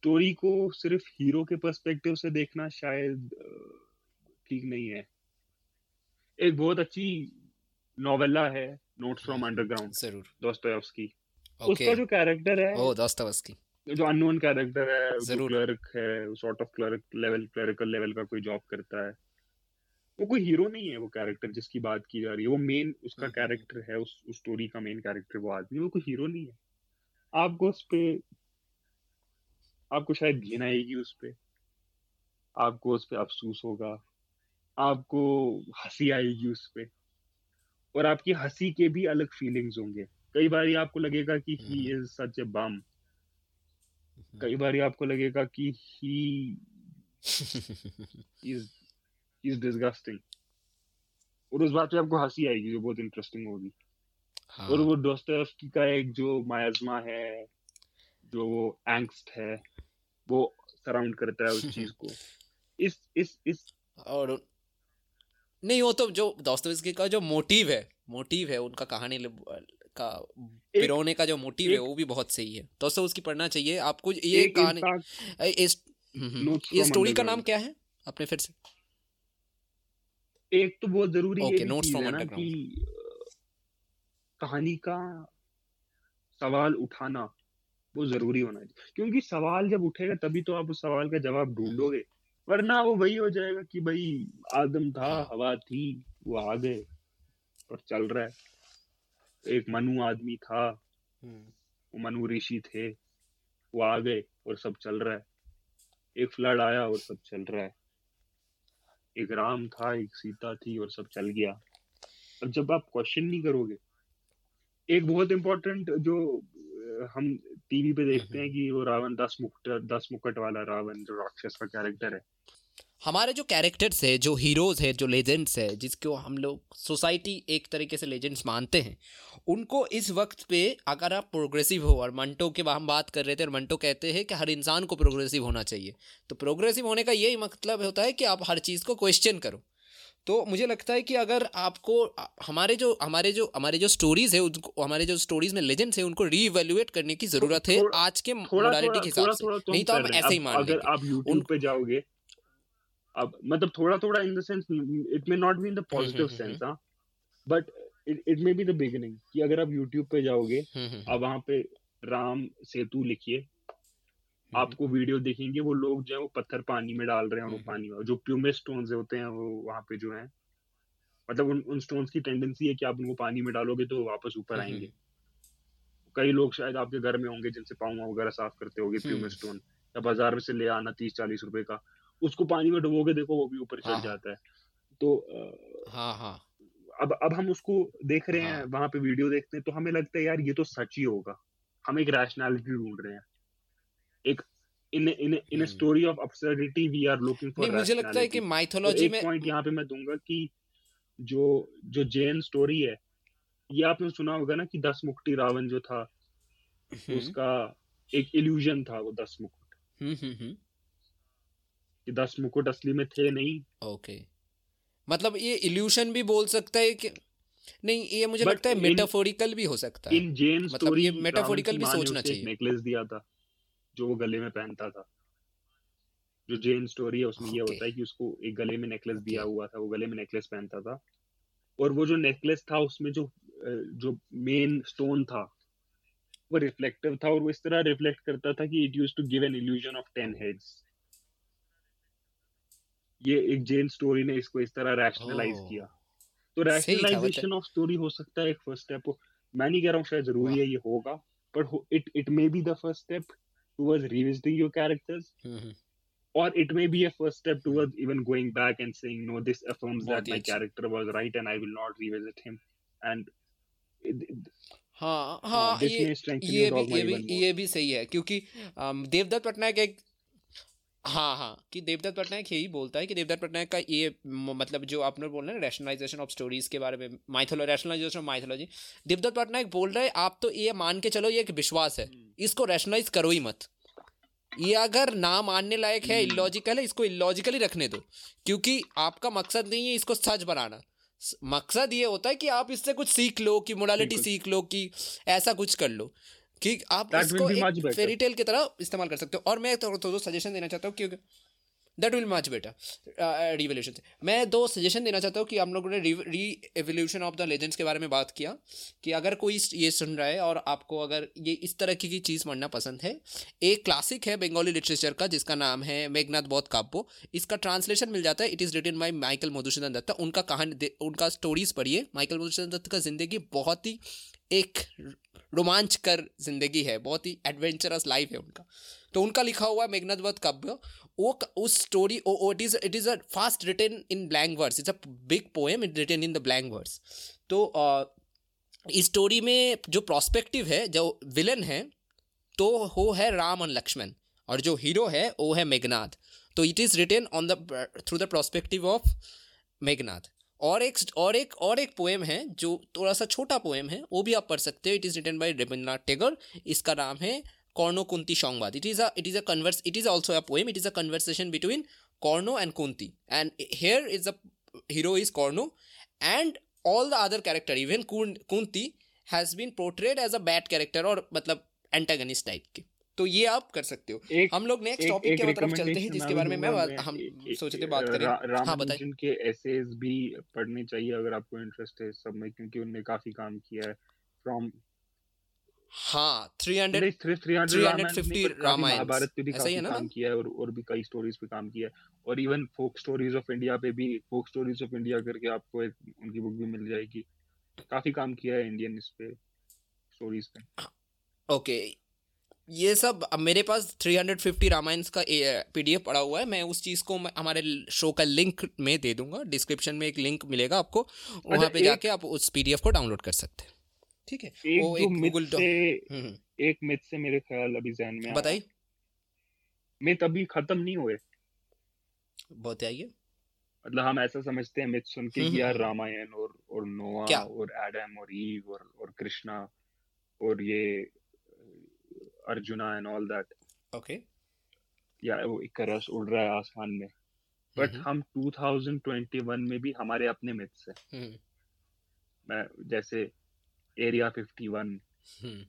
स्टोरी को सिर्फ़ हीरो के पर्सपेक्टिव से देखना शायद ठीक नहीं है। एक बहुत अच्छी नोवेला है नोट्स फ्रॉम अंडरग्राउंड ज़रूर। Dostoevsky okay. उसका जो कैरेक्टर है ओ दोस्तोयेवस्की जो अननोन कैरेक्टर है जो क्लर्क है sort of clerk level clerical level का कोई जॉब करता है। वो कोई हीरो नहीं है वो कैरेक्टर जिसकी बात की जा रही है। वो मेन उसका कैरेक्टर हम्म। है उस उस स्टोरी का मेन कैरेक्टर वो आदमी वो कोई हीरो नहीं है। आपको उस पे आपको शायद घिन आएगी उस पे। आपको उस पे अफसोस होगा। आपको हँसी आएगी उस पे। और आपकी हँसी के भी अलग फीलिंग्स होंगे। कई बार आपको लगेगा कि ही इज़ सच ए बम कई बार आपको लगेगा कि ही इज़ इज़ डिसगस्टिंग और उस बात पे आपको हँसी आएगी जो बहुत इंटरेस्टिंग होगी। हाँ. और वो दोस्तोयेवस्की का एक जो मायाजमा है जो वो एंगस्ट है वो सराउंड करता है उस चीज़ को। इस इस इस और नहीं वो तो जो दोस्तोयेवस्की का जो मोटिव है मोटिव है उनका कहानी का पिरोने का जो मोटिव है वो भी बहुत सही है। दोस्तों उसकी पढ़ना चाहिए। आपको ये कहानी इस हम्म, हम्म। ये स्टोरी का नाम क्या है? आपने फिर से। एक तो बहुत ज़रूरी okay, नोट्स फ्रॉम कि कहानी का सवाल उठाना वो ज़रूरी होना चाहिए। क्योंकि सवाल जब उठेगा तभी तो आप उस सवाल का जवाब ढूंढोगे। वरना वो वही हो जाएगा कि भाई आदम था। हवा थी वो आ गए और चल रहा है। एक मनु आदमी था। हम्म। वो मनु ऋषि थे। वो आ गए और सब चल रहा है। एक फ्लड आया और सब चल रहा है। एक राम था एक सीता थी और सब चल गया। अब जब आप क्वेश्चन नहीं करोगे एक बहुत इम्पोर्टेंट जो हम टीवी पे देखते हैं कि वो रावण दस मुकुट दस मुकुट वाला रावण जो राक्षस का कैरेक्टर है। हमारे जो कैरेक्टर्स है जो हीरोज़ है जो लेजेंड्स है जिसको हम लोग सोसाइटी एक तरीके से लेजेंड्स मानते हैं उनको इस वक्त पे अगर आप प्रोग्रेसिव हो और मंटो के हम बात कर रहे थे और मंटो कहते हैं कि हर इंसान को प्रोग्रेसिव होना चाहिए तो प्रोग्रेसिव होने का यही मतलब होता है कि आप हर चीज़ को क्वेश्चन करो। तो मुझे लगता है कि अगर आपको हमारे जो हमारे जो हमारे जो स्टोरीज है उनको हमारे जो स्टोरीज में लेजेंड्स है उनको रीवैल्यूएट करने की ज़रूरत है आज के मोडालिटी के हिसाब से। नहीं तो आप ऐसे ही मान अगर आप यूट्यूब पे जाओगे अब मतलब थोड़ा थोड़ा in the sense it may not be in the positive sense हाँ but it may be the beginning कि अगर आप यूट्यूब पे जाओगे हम्म, हम्म, हम्म। अब वहाँ पे राम सेतु लिखिए आपको वीडियो देखेंगे वो लोग जो है वो पत्थर पानी में डाल रहे हैं वो पानी में जो प्यूमे स्टोन्स होते हैं वो वहाँ पे जो है मतलब उन उन स्टोन्स की टेंडेंसी है कि आप उनको पानी में डालोगे तो वापस ऊपर आएँगे। कई लोग शायद आपके घर में होंगे जिनसे पाऊँगा वगैरह साफ़ करते होंगे प्यूमे स्टोन या बाज़ार में से ले आना तीस चालीस रुपए का उसको पानी में डुबो के देखो वो भी ऊपर चढ़ हाँ। जाता है। तो हाँ हाँ। अब अब हम उसको देख रहे हैं हाँ. वहाँ पे वीडियो देखते हैं तो हमें लगता है यार ये तो सच ही होगा। हम एक रैशनैलिटी ढूंढ रहे हैं। एक in in in story of absurdity we are looking for मुझे लगता है कि माइथोलॉजी तो में पॉइंट यहाँ पे मैं दूँगा कि जो जो जैन स्टोरी है ये आपने सुना होगा ना कि दस मुक्ति रावण जो था हम्म। उसका एक इल्यूजन था वो दस मुकुट हम्म, हम्म, कि दस मुकुट असली में थे नहीं। ओके मतलब ये इल्यूशन भी बोल सकता है कि नहीं ये मुझे But लगता है मेटाफोरिकल भी हो सकता है। इन जेन मतलब ये मेटाफोरिकल भी सोचना चाहिए। नेकलेस दिया था जो वो गले में पहनता था। जो जेन स्टोरी है उसमें ये होता है कि उसको एक गले में नेकलेस दिया हुआ था वो गले में नेकलेस पहनता था। और वो जो नेकलेस था उसमें जो जो मेन स्टोन था वो रिफ्लेक्टिव था और वो इस तरह रिफ्लेक्ट करता था कि it use to give an illusion of ten heads ये एक जेन स्टोरी ने इसको इस तरह रैशनलाइज oh. किया तो रैशनलाइजेशन ऑफ़ स्टोरी हो सकता है एक फ़र्स्ट स्टेप मैं नहीं कह रहा हूँ शायद ज़रूरी है ये होगा but it it may be the first step revisiting your characters mm-hmm. or it may be a first step towards even going back and saying no this affirms that my character was right and i will not revisit him and हाँ हाँ ये ये भी ये भी ये भी सही है क्योंकि देवदत्त पटनायक एक हाँ हाँ कि देवदत्त पटनायक यही बोलता है कि देवदत्त पटनायक का ये मतलब जो आपने बोल रहे हैं रैशनलाइजेशन ऑफ़ स्टोरीज के बारे में mythology rationalisation of mythology Devdutt Pattanaik बोल रहे हैं आप तो ये मान के चलो ये एक विश्वास है। हम्म। इसको रैशनलाइज करो ही मत। ये अगर ना मानने लायक है इलॉजिकल हम्म। है इसको इलॉजिकली रखने दो। क्योंकि आपका मकसद नहीं है इसको सच बनाना। मकसद ये होता है कि आप इससे कुछ सीख लो कि मोडालिटी सीख लो कि ऐसा कुछ कर लो। कि आप इसको फेरी टेल की तरह इस्तेमाल कर सकते हो। और मैं तो, तो, तो सजेशन देना चाहता हूँ क्योंकि that will much better revolution से। मैं दो सजेशन देना चाहता हूँ कि हम लोगों ने री एवोल्यूशन ऑफ़ द लेजेंड्स के बारे में बात किया कि अगर कोई ये सुन रहा है और आपको अगर ये इस तरह की, चीज़ पढ़ना पसंद है एक क्लासिक है बंगाली लिटरेचर का जिसका नाम है मेघनाथ बौद्ध काब्बो इसका ट्रांसलेशन मिल जाता है। It is written by Michael Madhusudan Dutta उनका कहानी उनका स्टोरीज पढ़िए माइकल मधुसूदन दत्त का ज़िंदगी बहुत ही एक रोमांचकर ज़िंदगी है। बहुत ही एडवेंचरस लाइफ है उनका। तो उनका लिखा हुआ है मेघनाथ बौद्ध काव्य। वो उस story it is it is a fast written in blank words it's a big poem it written in the blank words तो इस स्टोरी में जो प्रोस्पेक्टिव है, जो विलन है तो वो है राम और लक्ष्मण और जो हीरो है, वो है मेघनाथ तो it is written on the through the prospective of Meghnath और एक और एक और एक पोएम है, जो थोड़ा सा छोटा पोएम है, वो भी आप पढ़ सकते हो। It is written by Rabindranath Tagore इसका नाम है Karna Kunti Samvad it is a it is a converse it is also a poem it is a conversation between Karna and Kunti and here is a hero is Karna and all the other character even Kunti has been portrayed as a bad character और मतलब antagonist type के। तो ये आप कर सकते हो। एक, हम लोग नेक्स्ट टॉपिक के तरफ़ चलते हैं जिसके बारे में मैं हम सोचे थे बात करें। हाँ बताइए। जिनके एसेज भी पढ़ने चाहिए अगर आपको इंटरेस्ट है सब में क्योंकि उन्होंने काफ़ी काम किया है। फ्रॉम हाँ three hundred three hundred fifty Ramayan Mahabharat पे भी काफ़ी काम किया है और और भी कई स्टोरीज पे काम किया है। और even folk stories of India पे भी फोक स्टोरीज ऑफ़ इंडिया करके आपको एक उनकी बुक भी मिल जाएगी। काफ़ी काम किया है इंडियन इस पे स्टोरीज पे। ओके ये सब अब मेरे पास 350 रामायण का पीडीएफ पड़ा हुआ है। मैं उस चीज़ को हमारे शो का लिंक में दे दूँगा। डिस्क्रिप्शन में एक लिंक मिलेगा आपको। वहाँ अच्छा, पे जाके आप उस पीडीएफ को डाउनलोड कर सकते हैं। ठीक है? एक वो एक गूगल से हम्म, हम्म। एक मिथ से मेरे ख्याल अभी जहन में बताइए। मिथ अभी खत्म नहीं हुए। बहुत आइए। मतलब हम ऐसा समझते हैं मिथ सुन के यार हम्म, रामायण और और नोआ क्या? और एडम और ईव और और कृष्णा और ये Arjuna and all that okay या वो इकरस उड़ रहा है आसमान में। बट हम 2021 में भी हमारे अपने मिथ्स है। मैं जैसे एरिया 51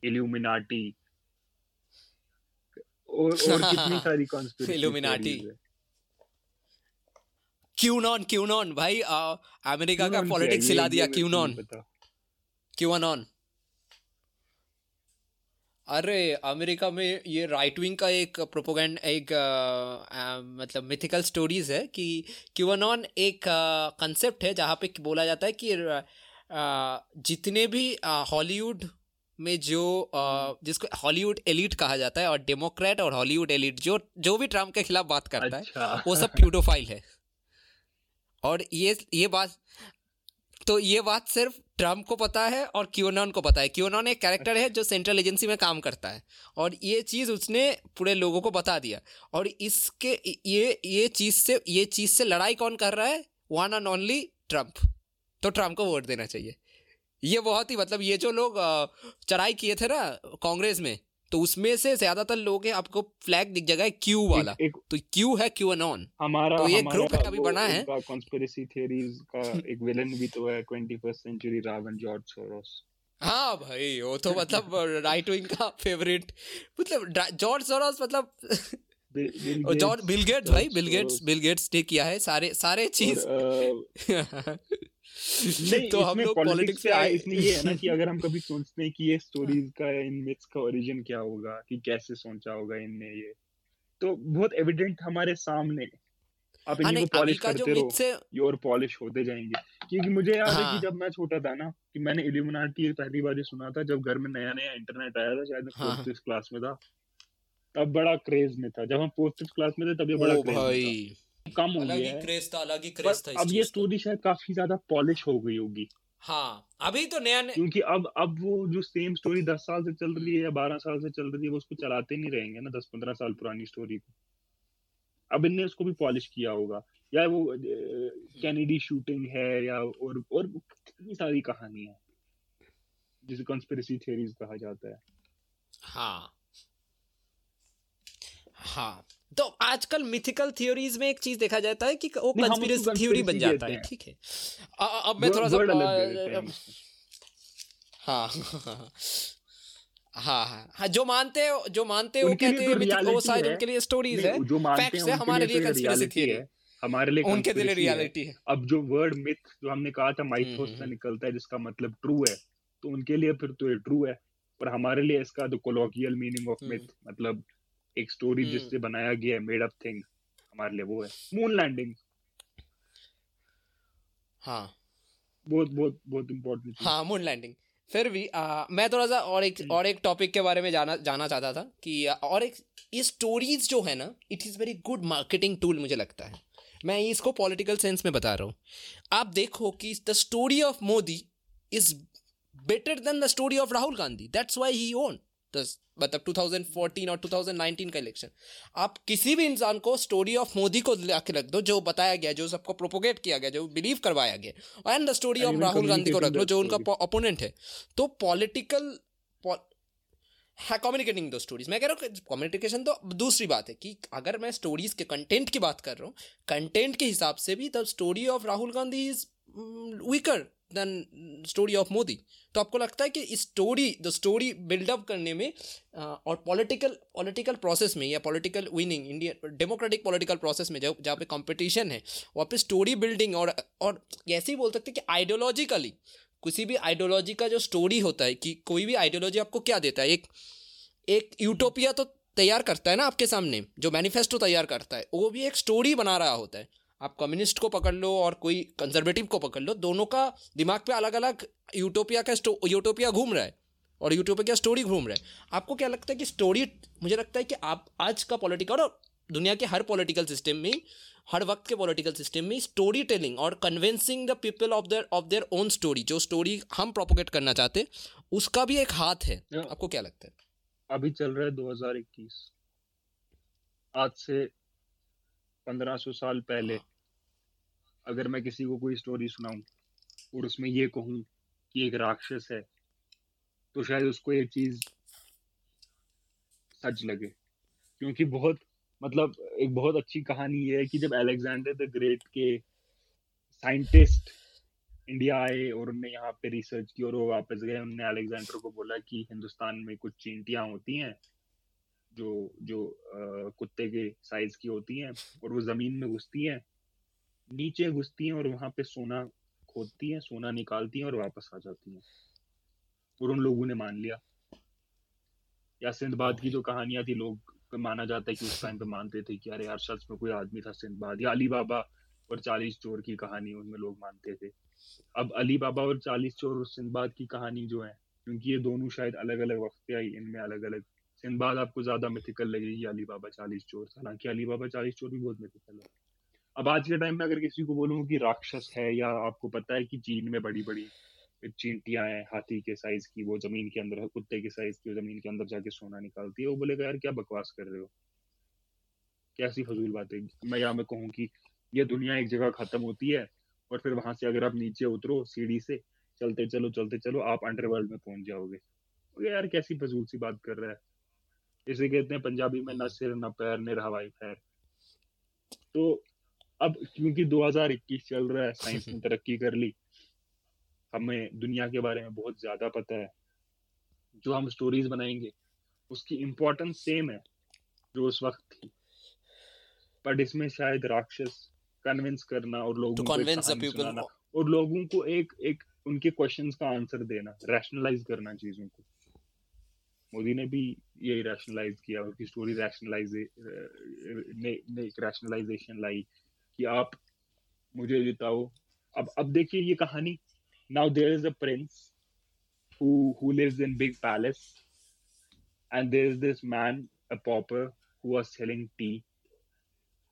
इल्यूमिनाटी और और कितनी सारी कॉन्स्पिरेसी इल्यूमिनाटी क्यूनॉन क्यूनॉन भाई अमेरिका का पॉलिटिक्स हिला दिया क्यूनॉन अरे अमेरिका में ये राइट विंग का एक प्रोपोगेंड एक आ, आ, मतलब मिथिकल स्टोरीज है कि क्यूनॉन एक कंसेप्ट है जहाँ पे बोला जाता है कि आ, जितने भी हॉलीवुड में जो जिसको हॉलीवुड एलिट कहा जाता है और डेमोक्रेट और हॉलीवुड एलिट जो जो भी ट्रंप के खिलाफ बात करता अच्छा। है वो सब प्यूडोफाइल है। और ये ये बात तो ये बात सिर्फ़ ट्रंप को पता है और क्यूनॉन को पता है। क्यूनॉन एक कैरेक्टर है जो सेंट्रल एजेंसी में काम करता है और ये चीज़ उसने पूरे लोगों को बता दिया। और इसके ये ये चीज़ से ये चीज़ से लड़ाई कौन कर रहा है? One and only Trump. तो ट्रंप को वोट देना चाहिए। ये बहुत ही मतलब ये जो लोग चढ़ाई किए थे ना कांग्रेस में तो उसमें से ज़्यादातर लोग हैं आपको फ्लैग दिख जाएगा क्यू वाला एक, एक, तो क्यू है क्यू अनॉन हमारा तो ये ग्रुप है अभी बना है। कॉन्स्पिरेसी थ्योरीज का एक विलन भी तो है 21st century Ravan George Soros हाँ भाई वो तो मतलब राइट विंग का फेवरेट मतलब जॉर्ज सोरोस मतलब जॉर्ज बिल गेट्स भाई बिल गेट्स बिल गेट्स ने किया है सारे सारे चीज़। तो हम लोग पॉलिटिक्स पे आए इसमें ये है ना कि अगर हम कभी सोचते हैं कि ये स्टोरीज का इन मिथ्स का ओरिजिन क्या होगा कि कैसे सोचा होगा इनने ये तो बहुत एविडेंट हमारे सामने। आप हाँ, इनको पॉलिश करते रहो से... ये और पॉलिश होते जाएँगे। क्योंकि मुझे याद है कि हाँ। जब मैं छोटा था ना कि मैंने इल्यूमिनाटी पहली बार सुना था जब घर में नया नया इंटरनेट आया था शायद मैं फोर्थ क्लास में था तब बड़ा क्रेज में था। जब हम फोर्थ क्लास में थे तब ये बड़ा क्रेज था। कम हो गया है क्रेज था अलग ही क्रेज था अब ये स्टोरी शायद काफ़ी ज़्यादा पॉलिश हो गई होगी। हाँ अभी तो नया ने... क्योंकि अब अब वो जो सेम स्टोरी दस साल से चल रही है या बारह साल से चल रही है वो उसको चलाते नहीं रहेंगे ना दस पंद्रह साल पुरानी स्टोरी को। अब इनने उसको भी पॉलिश किया होगा। या वो कैनेडी शूटिंग है या और और कितनी सारी कहानी है जिसे कॉन्स्पिरेसी थ्योरीज कहा जाता है। हाँ। हाँ। तो आजकल मिथिकल थ्योरीज में एक चीज़ देखा जाता है कि वो कंस्पिरेसी थ्योरी बन जाता है ठीक है। अब मैं थोड़ा सा हाँ। हाँ हाँ हाँ जो मानते हो जो मानते हो कहते हैं तो वो शायद उनके लिए स्टोरीज है। जो मानते हैं हमारे लिए कंस्पिरेसी तो थ्योरी है। हमारे लिए उनके लिए रियलिटी है। अब जो वर्ड मिथ जो हमने कहा था माइथोस हम्म, से हम्म। निकलता है जिसका मतलब ट्रू है तो उनके लिए फिर तो ये ट्रू है पर हमारे लिए इसका the colloquial meaning of myth मतलब एक स्टोरी हम्म। जिससे बनाया गया है मेड अप थिंग हमारे लिए वो है। मून लैंडिंग हाँ। बहुत बहुत बहुत इम्पोर्टेंट हाँ मून लैंडिंग फिर भी आ, मैं थोड़ा सा और एक हम्म। और एक टॉपिक के बारे में जाना जाना चाहता था कि और एक ये स्टोरीज जो है ना it is very good marketing tool मुझे लगता है। मैं इसको पॉलिटिकल सेंस में बता रहा हूँ। आप देखो कि the story of Modi is better than the story of Rahul Gandhi that's why he won मतलब 2014 और 2019 का इलेक्शन आप किसी भी इंसान को स्टोरी ऑफ़ मोदी को लाके रख दो जो बताया गया जो सबको प्रोपोगेट किया गया जो बिलीव करवाया गया and the story of Rahul Gandhi को रख लो जो उनका ओपोनेंट है। तो पॉलिटिकल है कम्युनिकेटिंग दो स्टोरीज मैं कह रहा हूँ कम्युनिकेशन तो दूसरी बात है कि अगर मैं स्टोरीज के कंटेंट की बात कर रहा हूँ कंटेंट के हिसाब से भी the story of Rahul Gandhi is weaker than story of Modi तो आपको लगता है कि स्टोरी द स्टोरी बिल्डअप करने में और पॉलिटिकल पॉलिटिकल प्रोसेस में या political winning India democratic political process में जब, जहाँ पे कंपटीशन है, वहाँ पे स्टोरी बिल्डिंग और और ऐसे ही बोल सकते हैं कि आइडियोलॉजिकली किसी भी आइडियोलॉजी का जो स्टोरी होता है कि कोई भी आइडियोलॉजी आपको क्या देता है? एक एक यूटोपिया तो तैयार करता है ना आपके सामने, जो मैनिफेस्टो तैयार करता है, वो भी एक स्टोरी बना रहा होता है। आप कम्युनिस्ट को पकड़ लो और कोई कंजर्वेटिव को पकड़ लो दोनों का दिमाग पे अलग अलग यूटोपिया का यूटोपिया घूम रहा है और यूटोपिया का स्टोरी घूम रहा है। आपको क्या लगता है कि स्टोरी मुझे लगता है कि आप आज का पॉलिटिकल और दुनिया के हर पॉलिटिकल सिस्टम में हर वक्त के पॉलिटिकल सिस्टम में स्टोरी टेलिंग और convincing the people of their of their own story जो स्टोरी हम प्रोपोगेट करना चाहते उसका भी एक हाथ है। आपको क्या लगता है? अभी चल रहा है 2021 आज से 1500 साल पहले। अगर मैं किसी को कोई स्टोरी सुनाऊं और उसमें ये कहूँ कि एक राक्षस है तो शायद उसको ये चीज़ सच लगे। क्योंकि बहुत मतलब एक बहुत अच्छी कहानी ये है कि जब अलेक्जेंडर द ग्रेट के साइंटिस्ट इंडिया आए और उनने यहाँ पे रिसर्च की और वो वापस गए उनने अलेक्जेंडर को बोला कि हिंदुस्तान में कुछ चींटियाँ होती हैं जो जो आ, कुत्ते के साइज़ की होती हैं और वो ज़मीन में घुसती हैं। नीचे घुसती हैं और वहाँ पे सोना खोदती हैं, सोना निकालती हैं और वापस आ जाती हैं। और उन लोगों ने मान लिया। या सिंधबाद की जो कहानियाँ थी, लोग माना जाता है कि उस टाइम पे मानते थे कि अरे यार, सच में कोई आदमी था सिंधबाद। या अली बाबा और चालीस चोर की कहानी उनमें लोग मानते थे। अब अली बाबा और चालीस चोर और सिंधबाद की कहानी जो है, क्योंकि ये दोनों शायद अलग अलग वक्त पे आई, इनमें अलग अलग सिंधबाद आपको ज़्यादा मिथिकल लगेगी अली बाबा चालीस चोर। हालाँकि अली बाबा चालीस चोर भी बहुत मिथिकल है। अब आज के टाइम में अगर किसी को बोलूँ कि राक्षस है या आपको पता है कि चीन में बड़ी बड़ी चींटियाँ हैं, हाथी के साइज़ की, वो ज़मीन के अंदर, कुत्ते के साइज़ की, वो ज़मीन के अंदर जाके सोना निकालती है, वो बोलेगा, यार, क्या बकवास कर रहे हो? कैसी फजूल बात। है मैं यहाँ में कहूँ कि ये दुनिया एक जगह खत्म होती है और फिर वहाँ से अगर आप नीचे उतरो सीढ़ी से, चलते चलो चलते चलो, आप अंडरवर्ल्ड में पहुँच जाओगे। यार कैसी फजूल सी बात कर रहा है। इसे कहते हैं, पंजाबी में, न सिर, न पैर न हवाई पैर। तो अब क्योंकि 2021 चल रहा है साइंस ने तरक्की कर ली हमें दुनिया के बारे में बहुत ज़्यादा पता है जो हम स्टोरीज बनाएँगे उसकी इम्पोर्टेंस सेम है जो उस वक्त थी। बट इसमें शायद राक्षस कन्विंस करना और लोगों को और लोगों को एक एक उनके क्वेश्चंस का आंसर देना रैशनलाइज करना चीज़ों को। मोदी ने भी यही रैशनलाइज किया उसकी स्टोरी रैशनलाइज ने, ने एक रैशनलाइजेशन लाई। कि आप मुझे जिताओ अब अब देखिए ये कहानी now there is a prince who who lives in big palace and there is this man a pauper who was selling tea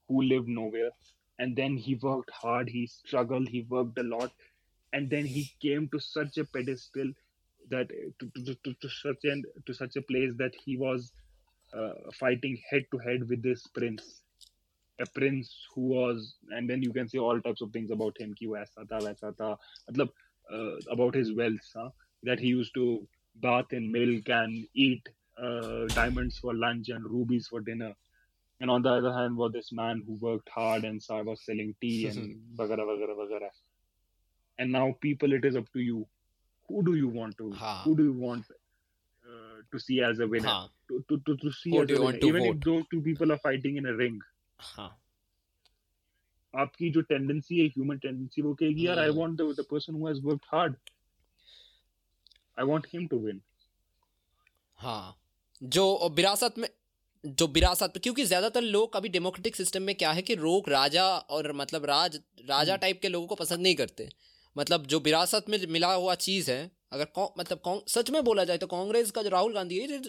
who lived nowhere and then he worked hard he struggled he worked a lot and then he came to such a pedestal that to, to, to, to such and to such a place that he was uh, fighting head to head with this prince a prince who was and then you can say all types of things about him ki tha waisa tha matlab uh, about his wealth huh? that he used to bath in milk and eat uh, diamonds for lunch and rubies for dinner and on the other hand was this man who worked hard and so was selling tea and bagara bagara bagara and now people it is up to you who do you want to हाँ. who do you want uh, to see as a winner हाँ. to, to, to, to see who as a winner even vote? if those two people are fighting in a ring हाँ. आपकी जो tendency है human tendency वो कहेगी यार I want the person who has worked hard I want him to win हाँ। जो विरासत में जो विरासत क्योंकि ज़्यादातर लोग अभी डेमोक्रेटिक सिस्टम में क्या है कि लोग राजा और मतलब राज राजा टाइप हम्म। के लोगों को पसंद नहीं करते। मतलब जो विरासत में मिला हुआ चीज़ है अगर कौ, मतलब सच में बोला जाए तो कांग्रेस का जो राहुल गांधी है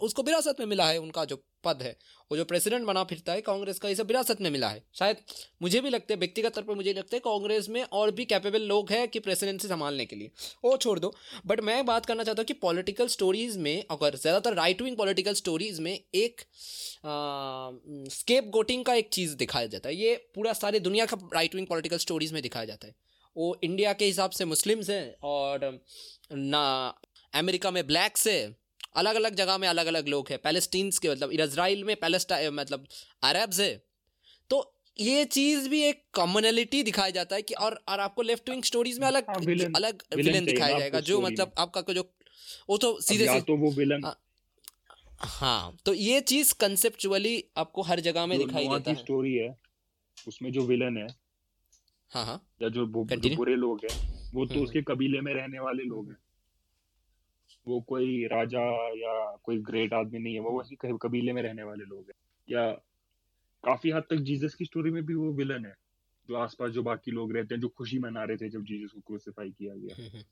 उसको विरासत में मिला है उनका जो पद है। वो जो प्रेसिडेंट बना फिरता है कांग्रेस का ये सब विरासत में मिला है। शायद मुझे भी लगता है व्यक्तिगत तौर पर मुझे लगता है कांग्रेस में और भी कैपेबल लोग हैं कि प्रेसिडेंसी संभालने के लिए। वो छोड़ दो। बट मैं बात करना चाहता हूँ कि पॉलिटिकल स्टोरीज़ में अगर ज़्यादातर राइट विंग पॉलिटिकल स्टोरीज़ में एक स्केप गोटिंग का एक चीज़ दिखाया जाता है। ये पूरा सारे दुनिया का राइट विंग पॉलिटिकल स्टोरीज़ में दिखाया जाता है। वो इंडिया के हिसाब से मुस्लिम्स हैं और ना अमेरिका में ब्लैक्स है। अलग अलग जगह में अलग अलग लोग हैं। पैलेस्टीन्स के मतलब इसराइल में पैलेस्टाइन मतलब अरब्स है। तो ये चीज़ भी एक कॉमनलिटी दिखाया जाता है कि और और आपको लेफ़्ट विंग स्टोरीज में अलग हाँ, विलन, अलग विलन दिखाया जाएगा जो मतलब आपका जो वो तो सीधे से तो वो विलन हाँ, हाँ तो ये चीज़ कंसेप्चुअली आपको हर जगह में दिखाई देता है। स्टोरी है उसमें जो विलन है हाँ हाँ। या जो, जो बुरे लोग हैं वो तो हम्म, उसके। कबीले में रहने वाले लोग हैं। वो कोई राजा या कोई ग्रेट आदमी नहीं है वो वही कबीले में रहने वाले लोग हैं। या काफ़ी हद तक जीसस की स्टोरी में भी वो विलन है जो आसपास जो बाकी लोग रहते हैं जो खुशी मना रहे थे जब जीसस को क्रूसिफाई किया गया। हम्म, हम्म।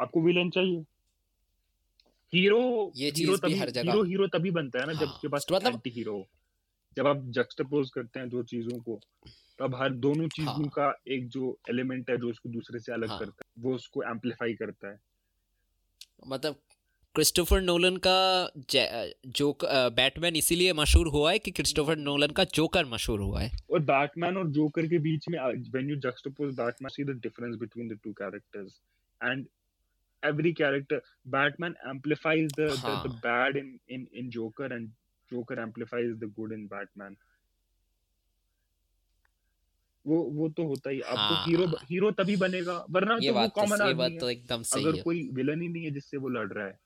आपको विलन चाहिए? हीरो ये हीरो तभी हर हीरो हीरो तभी बनता है ना हाँ, जब उसके पास मतलब हीरो जब आप जक्सटपोज करते हैं दो चीज़ों को तब हर दोनों चीज़ों हाँ, का एक जो एलिमेंट है जो उसको दूसरे से अलग हाँ, करता है वो उसको एम्पलीफाई करता है। मतलब क्रिस्टोफर नोलन का जो बैटमैन इसीलिए मशहूर हुआ है कि क्रिस्टोफर नोलन का जोकर मशहूर हुआ है। और बैटमैन और जोकर के बीच में when you juxtapose Batman see the difference between the two characters and every character batman amplifies the, हाँ. the, the bad in in in joker and joker amplifies the good in batman. वो वो तो होता ही आपको हाँ, hero hero तभी बनेगा वरना तो वो कॉमन तो, आदमी बात तो एकदम सही अगर है। कोई विलन ही नहीं है जिससे वो लड़ रहा है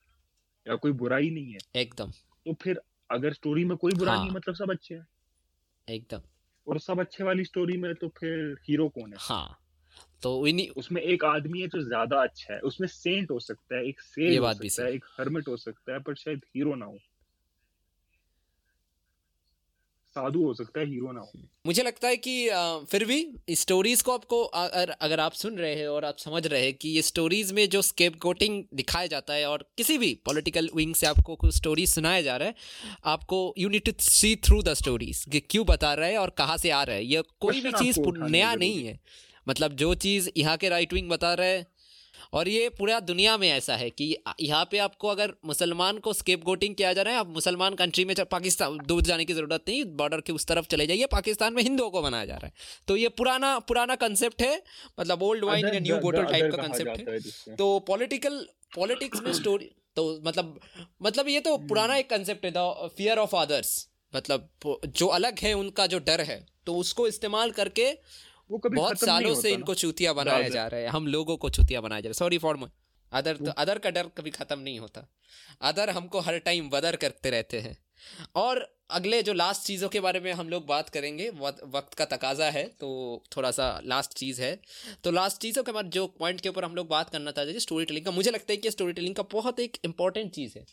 या कोई बुरा ही नहीं है एकदम। तो फिर अगर स्टोरी में कोई बुरा हाँ, नहीं मतलब सब अच्छे हैं। एकदम। और सब अच्छे वाली स्टोरी में तो फिर हीरो कौन है? हाँ। तो इन्हीं उसमें एक आदमी है जो ज़्यादा अच्छा है। उसमें सेंट हो सकता है एक सेंट हो सकता है एक हर्मिट हो सकता है पर शायद हीरो ना हो। साधु हो सकता है हीरो ना हो। मुझे लगता है कि फिर भी स्टोरीज को आपको अगर आप सुन रहे हैं और आप समझ रहे हैं कि ये स्टोरीज में जो स्केप कोटिंग दिखाया जाता है और किसी भी पॉलिटिकल विंग से आपको कुछ स्टोरीज सुनाया जा रहा है आपको you need to see through the stories कि क्यों बता रहे हैं और कहाँ से आ रहा है। यह कोई भी चीज़ नया नहीं है। मतलब जो चीज़ यहाँ के राइट विंग बता रहे हैं और ये पूरा दुनिया में ऐसा है कि यहाँ पे आपको अगर मुसलमान को स्केप गोटिंग किया जा रहा है आप मुसलमान कंट्री में पाकिस्तान दूर जाने की ज़रूरत नहीं बॉर्डर के उस तरफ़ चले जाइए पाकिस्तान में हिंदुओं को बनाया जा रहा है। तो ये पुराना पुराना कंसेप्ट है मतलब old wine in new bottle type का कंसेप्ट है। तो पॉलिटिकल पॉलिटिक्स में स्टोरी तो मतलब मतलब ये तो पुराना एक कंसेप्ट है द फियर ऑफ़ अदर्स मतलब जो अलग है उनका जो डर है तो उसको इस्तेमाल करके वो कभी बहुत सालों से इनको चूतिया बनाया जा रहा है। हम लोगों को चूतिया बनाया जा रहा है। सॉरी फॉर अदर तो अदर का डर कभी खत्म नहीं होता। अदर हमको हर टाइम बदर करते रहते हैं। और अगले जो लास्ट चीज़ों के बारे में हम लोग बात करेंगे वक्त का तकाजा है तो थोड़ा सा लास्ट चीज़ है। तो लास्ट चीज़ों के बाद जो पॉइंट के ऊपर हम लोग बात करना चाहते हैं स्टोरी टेलिंग का मुझे लगता है कि स्टोरी टेलिंग का बहुत एक इंपॉर्टेंट चीज़ है।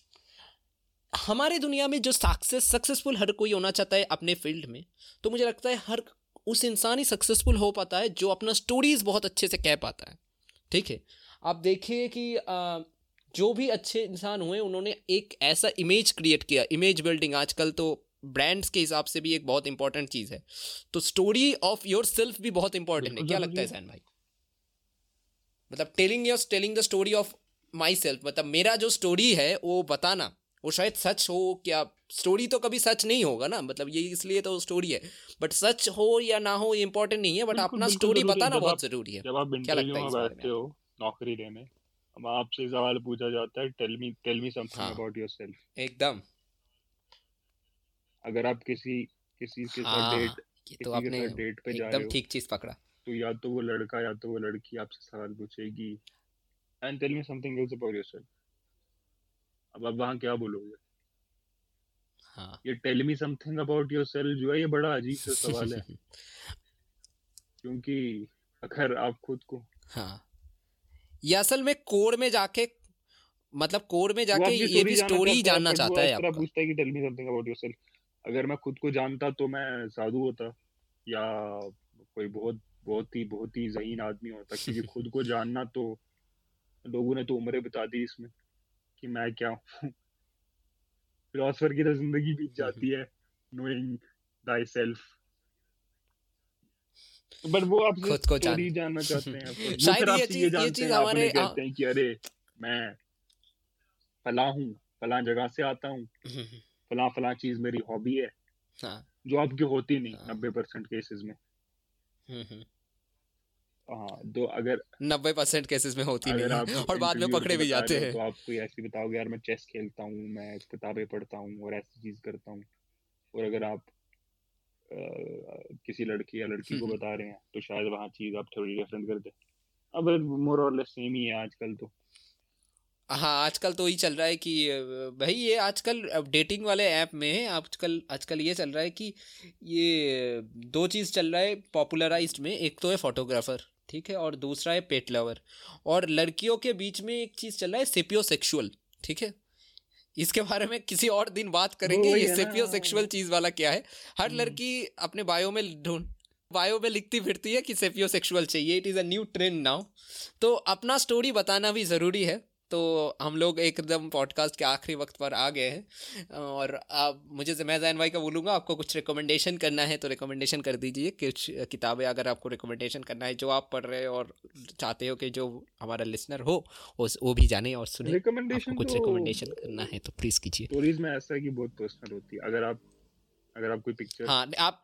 हमारे दुनिया में जो सक्सेस सक्सेसफुल हर कोई होना चाहता है अपने फ़ील्ड में तो मुझे लगता है हर उस इंसान ही सक्सेसफुल हो पाता है जो अपना स्टोरीज बहुत अच्छे से कह पाता है। ठीक है? आप देखिए कि आ, जो भी अच्छे इंसान हुए उन्होंने एक ऐसा इमेज क्रिएट किया। इमेज बिल्डिंग आजकल तो ब्रांड्स के हिसाब से भी एक बहुत इंपॉर्टेंट चीज़ है। तो स्टोरी ऑफ़ योर सेल्फ भी बहुत इंपॉर्टेंट है। क्या लगता है सैन भाई? मतलब telling your telling the story of myself मतलब मेरा जो स्टोरी है वो बताना। वो शायद सच हो क्या स्टोरी तो कभी सच नहीं होगा ना मतलब ये इसलिए तो स्टोरी है। बट सच हो या ना हो ये इंपॉर्टेंट नहीं है बट अपना स्टोरी बताना बहुत ज़रूरी है। जब आप क्या लगता है बैठते हो नौकरी लेने अब आपसे सवाल पूछा जाता है tell me tell me something about yourself एकदम। अगर आप किसी किसी के साथ डेट हाँ, ये तो आपने डेट पे जा रहे हो एकदम ठीक चीज़ पकड़ा। तो या तो वो लड़का या तो वो लड़की आपसे सवाल पूछेगी। And tell me something else about yourself अब आप वहाँ क्या बोलोगे? हाँ। ये tell me something about yourself जो है ये बड़ा अजीब सा सवाल है। क्योंकि अगर आप खुद को हाँ। ये असल में कोर में जाके मतलब कोर में जाके ये भी स्टोरी जानना चाहता है आपका। पूछता है कि tell me something about yourself अगर मैं खुद को जानता तो मैं साधु होता या कोई बहुत बहुत ही बहुत ही जहीन आदमी होता क्योंकि खुद को जानना तो लोगों ने तो उम्रें बता दी इसमें। कि मैं क्या हूँ? फिलोसफर की तो ज़िंदगी बीत जाती है नोइंग दाई सेल्फ बट वो आप खुद को जान... जानना चाहते हैं शायद ये चीज़ ये चीज़ हमारे कहते हैं कि अरे मैं फला हूँ फला जगह से आता हूँ फला फला चीज़ मेरी हॉबी है। हाँ। जो आपकी होती नहीं हाँ। नब्बे परसेंट केसेस में। तो अगर नब्बे परसेंट केसेस में होती नहीं है और बाद में पकड़े भी जाते हैं तो आप कोई ऐसी बताओगे यार मैं चेस खेलता हूँ मैं किताबें पढ़ता हूँ और ऐसी चीज़ करता हूँ। और अगर आप आ, किसी लड़की या लड़की को हम्म। बता रहे हैं तो शायद वहाँ चीज़ आप थोड़ी डिफरेंट कर दे। अब मोर और लेस सेम ही है आजकल तो। हाँ आजकल तो यही चल रहा है कि भाई ये आजकल डेटिंग वाले ऐप में आजकल आजकल ये चल रहा है कि ये दो चीज़ चल रहा है पॉपुलराइज्ड में एक तो है फोटोग्राफर ठीक है? और दूसरा है पेट लवर और लड़कियों के बीच में एक चीज़ चल रहा है सेपियो सेक्शुअल ठीक है? इसके बारे में किसी और दिन बात करेंगे ये सेपियो सेक्शुअल चीज़ वाला क्या है? हर हम्म। लड़की अपने बायो में ढूंढ बायो में लिखती फिरती है कि सेपियो सेक्शुअल चाहिए. It is a new trend now तो अपना स्टोरी बताना भी ज़रूरी है। तो हम लोग एकदम पॉडकास्ट के आखिरी वक्त पर आ गए हैं। और आप मुझे मैं जैन भाई का बोलूँगा आपको कुछ रिकमेंडेशन करना है तो रिकमेंडेशन कर दीजिए। कुछ किताबें अगर आपको रिकमेंडेशन करना है जो आप पढ़ रहे हो और चाहते हो कि जो हमारा लिसनर हो उस वो भी जाने और सुने। रिकमेंडेशन कुछ रिकमेंडेशन करना है तो प्लीज़ कीजिए। स्टोरीज में ऐसा है कि बहुत पर्सनल होती है। अगर आप अगर आप कोई पिक्चर हाँ आप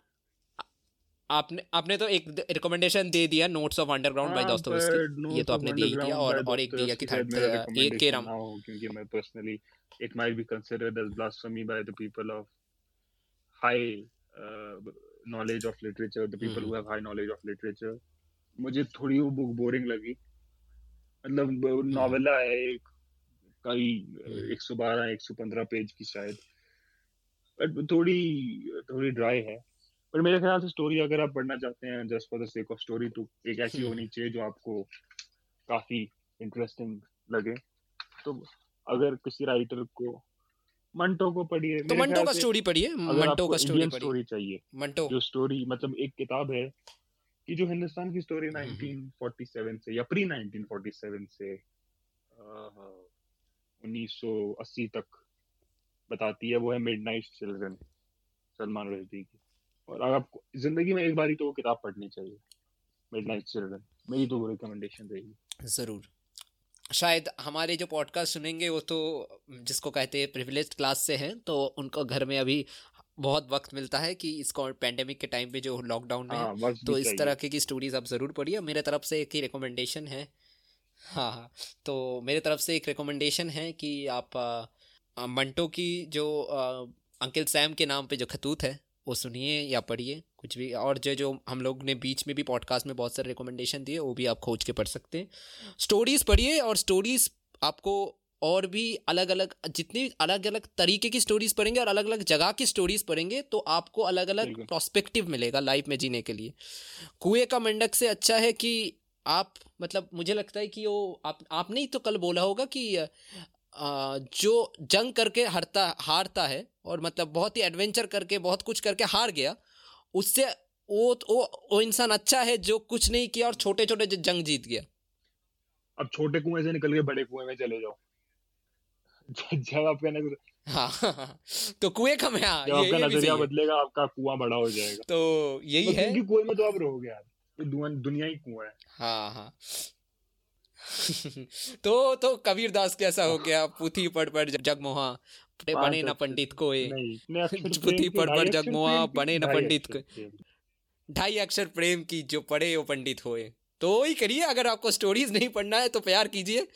आपने आपने तो एक रिकमेंडेशन दे दिया notes of underground by Dostoevsky ये तो आपने दे ही दिया और और एक दिया कि थर्ड एक के राम क्योंकि मैं personally it might be considered as blasphemy by the people of high knowledge of literature the people who have high knowledge of literature मुझे थोड़ी वो बुक बोरिंग लगी। मतलब नॉवेला है एक कई 112 115 पेज की शायद। बट थोड़ी थोड़ी ड्राई है। पर मेरे ख्याल से स्टोरी अगर आप पढ़ना चाहते हैं just for the sake of story तो एक ऐसी हम्म। होनी चाहिए जो आपको काफ़ी इंटरेस्टिंग लगे। तो अगर किसी राइटर को मंटो को पढ़िए तो मंटो का स्टोरी पढ़िए मंटो का स्टोरी पढ़िए। स्टोरी चाहिए मंटो। जो स्टोरी मतलब एक किताब है कि जो हिंदुस्तान की स्टोरी 1947 से या प्री 1947 से उन्नीस अस्सी तक बताती है वो है मिडनाइट चिल्ड्रन सलमान रश्दी की। और आपको ज़िंदगी में एक बार ही तो वो किताब पढ़नी चाहिए। मिडनाइट चिल्ड्रन मेरी तो वो रिकमेंडेशन रहेगी। ज़रूर। शायद हमारे जो पॉडकास्ट सुनेंगे वो तो जिसको कहते हैं प्रिविलेज क्लास से हैं तो उनको घर में अभी बहुत वक्त मिलता है कि इसको पैंडेमिक के टाइम पे जो लॉकडाउन में हाँ, तो इस तरह की स्टोरीज आप ज़रूर पढ़िए। मेरे तरफ़ से एक ही रिकमेंडेशन है। हाँ हाँ। तो मेरे तरफ़ से एक रिकमेंडेशन है कि आप मंटो की जो अंकिल सैम के नाम पे जो खतूत है वो सुनिए या पढ़िए कुछ भी। और जो जो हम लोग ने बीच में भी पॉडकास्ट में बहुत सारे रिकमेंडेशन दिए वो भी आप खोज के पढ़ सकते हैं। स्टोरीज़ पढ़िए और स्टोरीज़ आपको और भी अलग अलग जितनी अलग अलग तरीके की स्टोरीज़ पढ़ेंगे और अलग अलग जगह की स्टोरीज़ पढ़ेंगे तो आपको अलग अलग प्रोस्पेक्टिव मिलेगा लाइफ में जीने के लिए। कुएँ का मंडक से अच्छा है कि आप मतलब मुझे लगता है कि वो आप आपने ही तो कल बोला होगा कि जो जंग करके हारता हारता है और मतलब बहुत ही एडवेंचर करके बहुत कुछ करके हार गया उससे वो वो वो इंसान अच्छा है जो कुछ नहीं किया और छोटे छोटे जंग जीत गया। अब छोटे कुएँ से निकल के बड़े कुएँ में चले जाओ। जब आपका नज़र हाँ, हाँ, हाँ तो कुएँ का मैं हाँ, जब आपका नज़रिया बदलेगा आपका कुआँ बड़ा हो जाएगा। तो यही है। क्योंकि कुएँ में तो आप रहोगे यार दुनिया ही कुआँ है। हाँ हाँ। तो तो कबीर दास कैसा हो गया? पुथी पढ़ पढ़ जगमोहा। बने न पंडित को पुथी पढ़ पढ़ जगमोहा बने न पंडित को। ढाई अक्षर प्रेम की जो पढ़े वो पंडित होए तो ही करिए अगर आपको स्टोरीज नहीं पढ़ना है तो प्यार कीजिए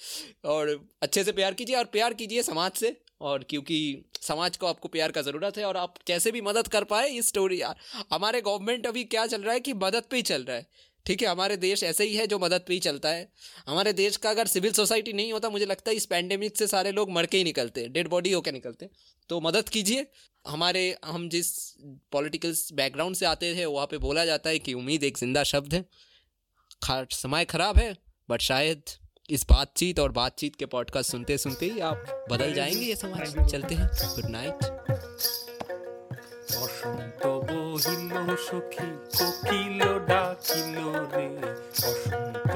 और अच्छे से प्यार कीजिए और प्यार कीजिए समाज से और क्योंकि समाज को आपको प्यार का ज़रूरत है और आप कैसे भी मदद कर पाए इस स्टोरी हमारे गवर्नमेंट अभी क्या चल रहा है कि मदद पे ही चल रहा है। ठीक है, हमारे देश ऐसे ही है जो मदद पे ही चलता है। हमारे देश का अगर सिविल सोसाइटी नहीं होता, मुझे लगता है इस पैंडेमिक से सारे लोग मर के ही निकलते डेड बॉडी होकर निकलते तो मदद कीजिए। हमारे, हम जिस पॉलिटिकल बैकग्राउंड से आते थे वहाँ पे बोला जाता है कि उम्मीद एक ज़िंदा शब्द है। समय खराब है बट शायद इस बातचीत और बातचीत के पॉडकास्ट सुनते सुनते ही आप बदल जाएँगे ये समाज। चलते हैं गुड नाइट বহিল সখী কোকিল ডাকিল রে বসন্ত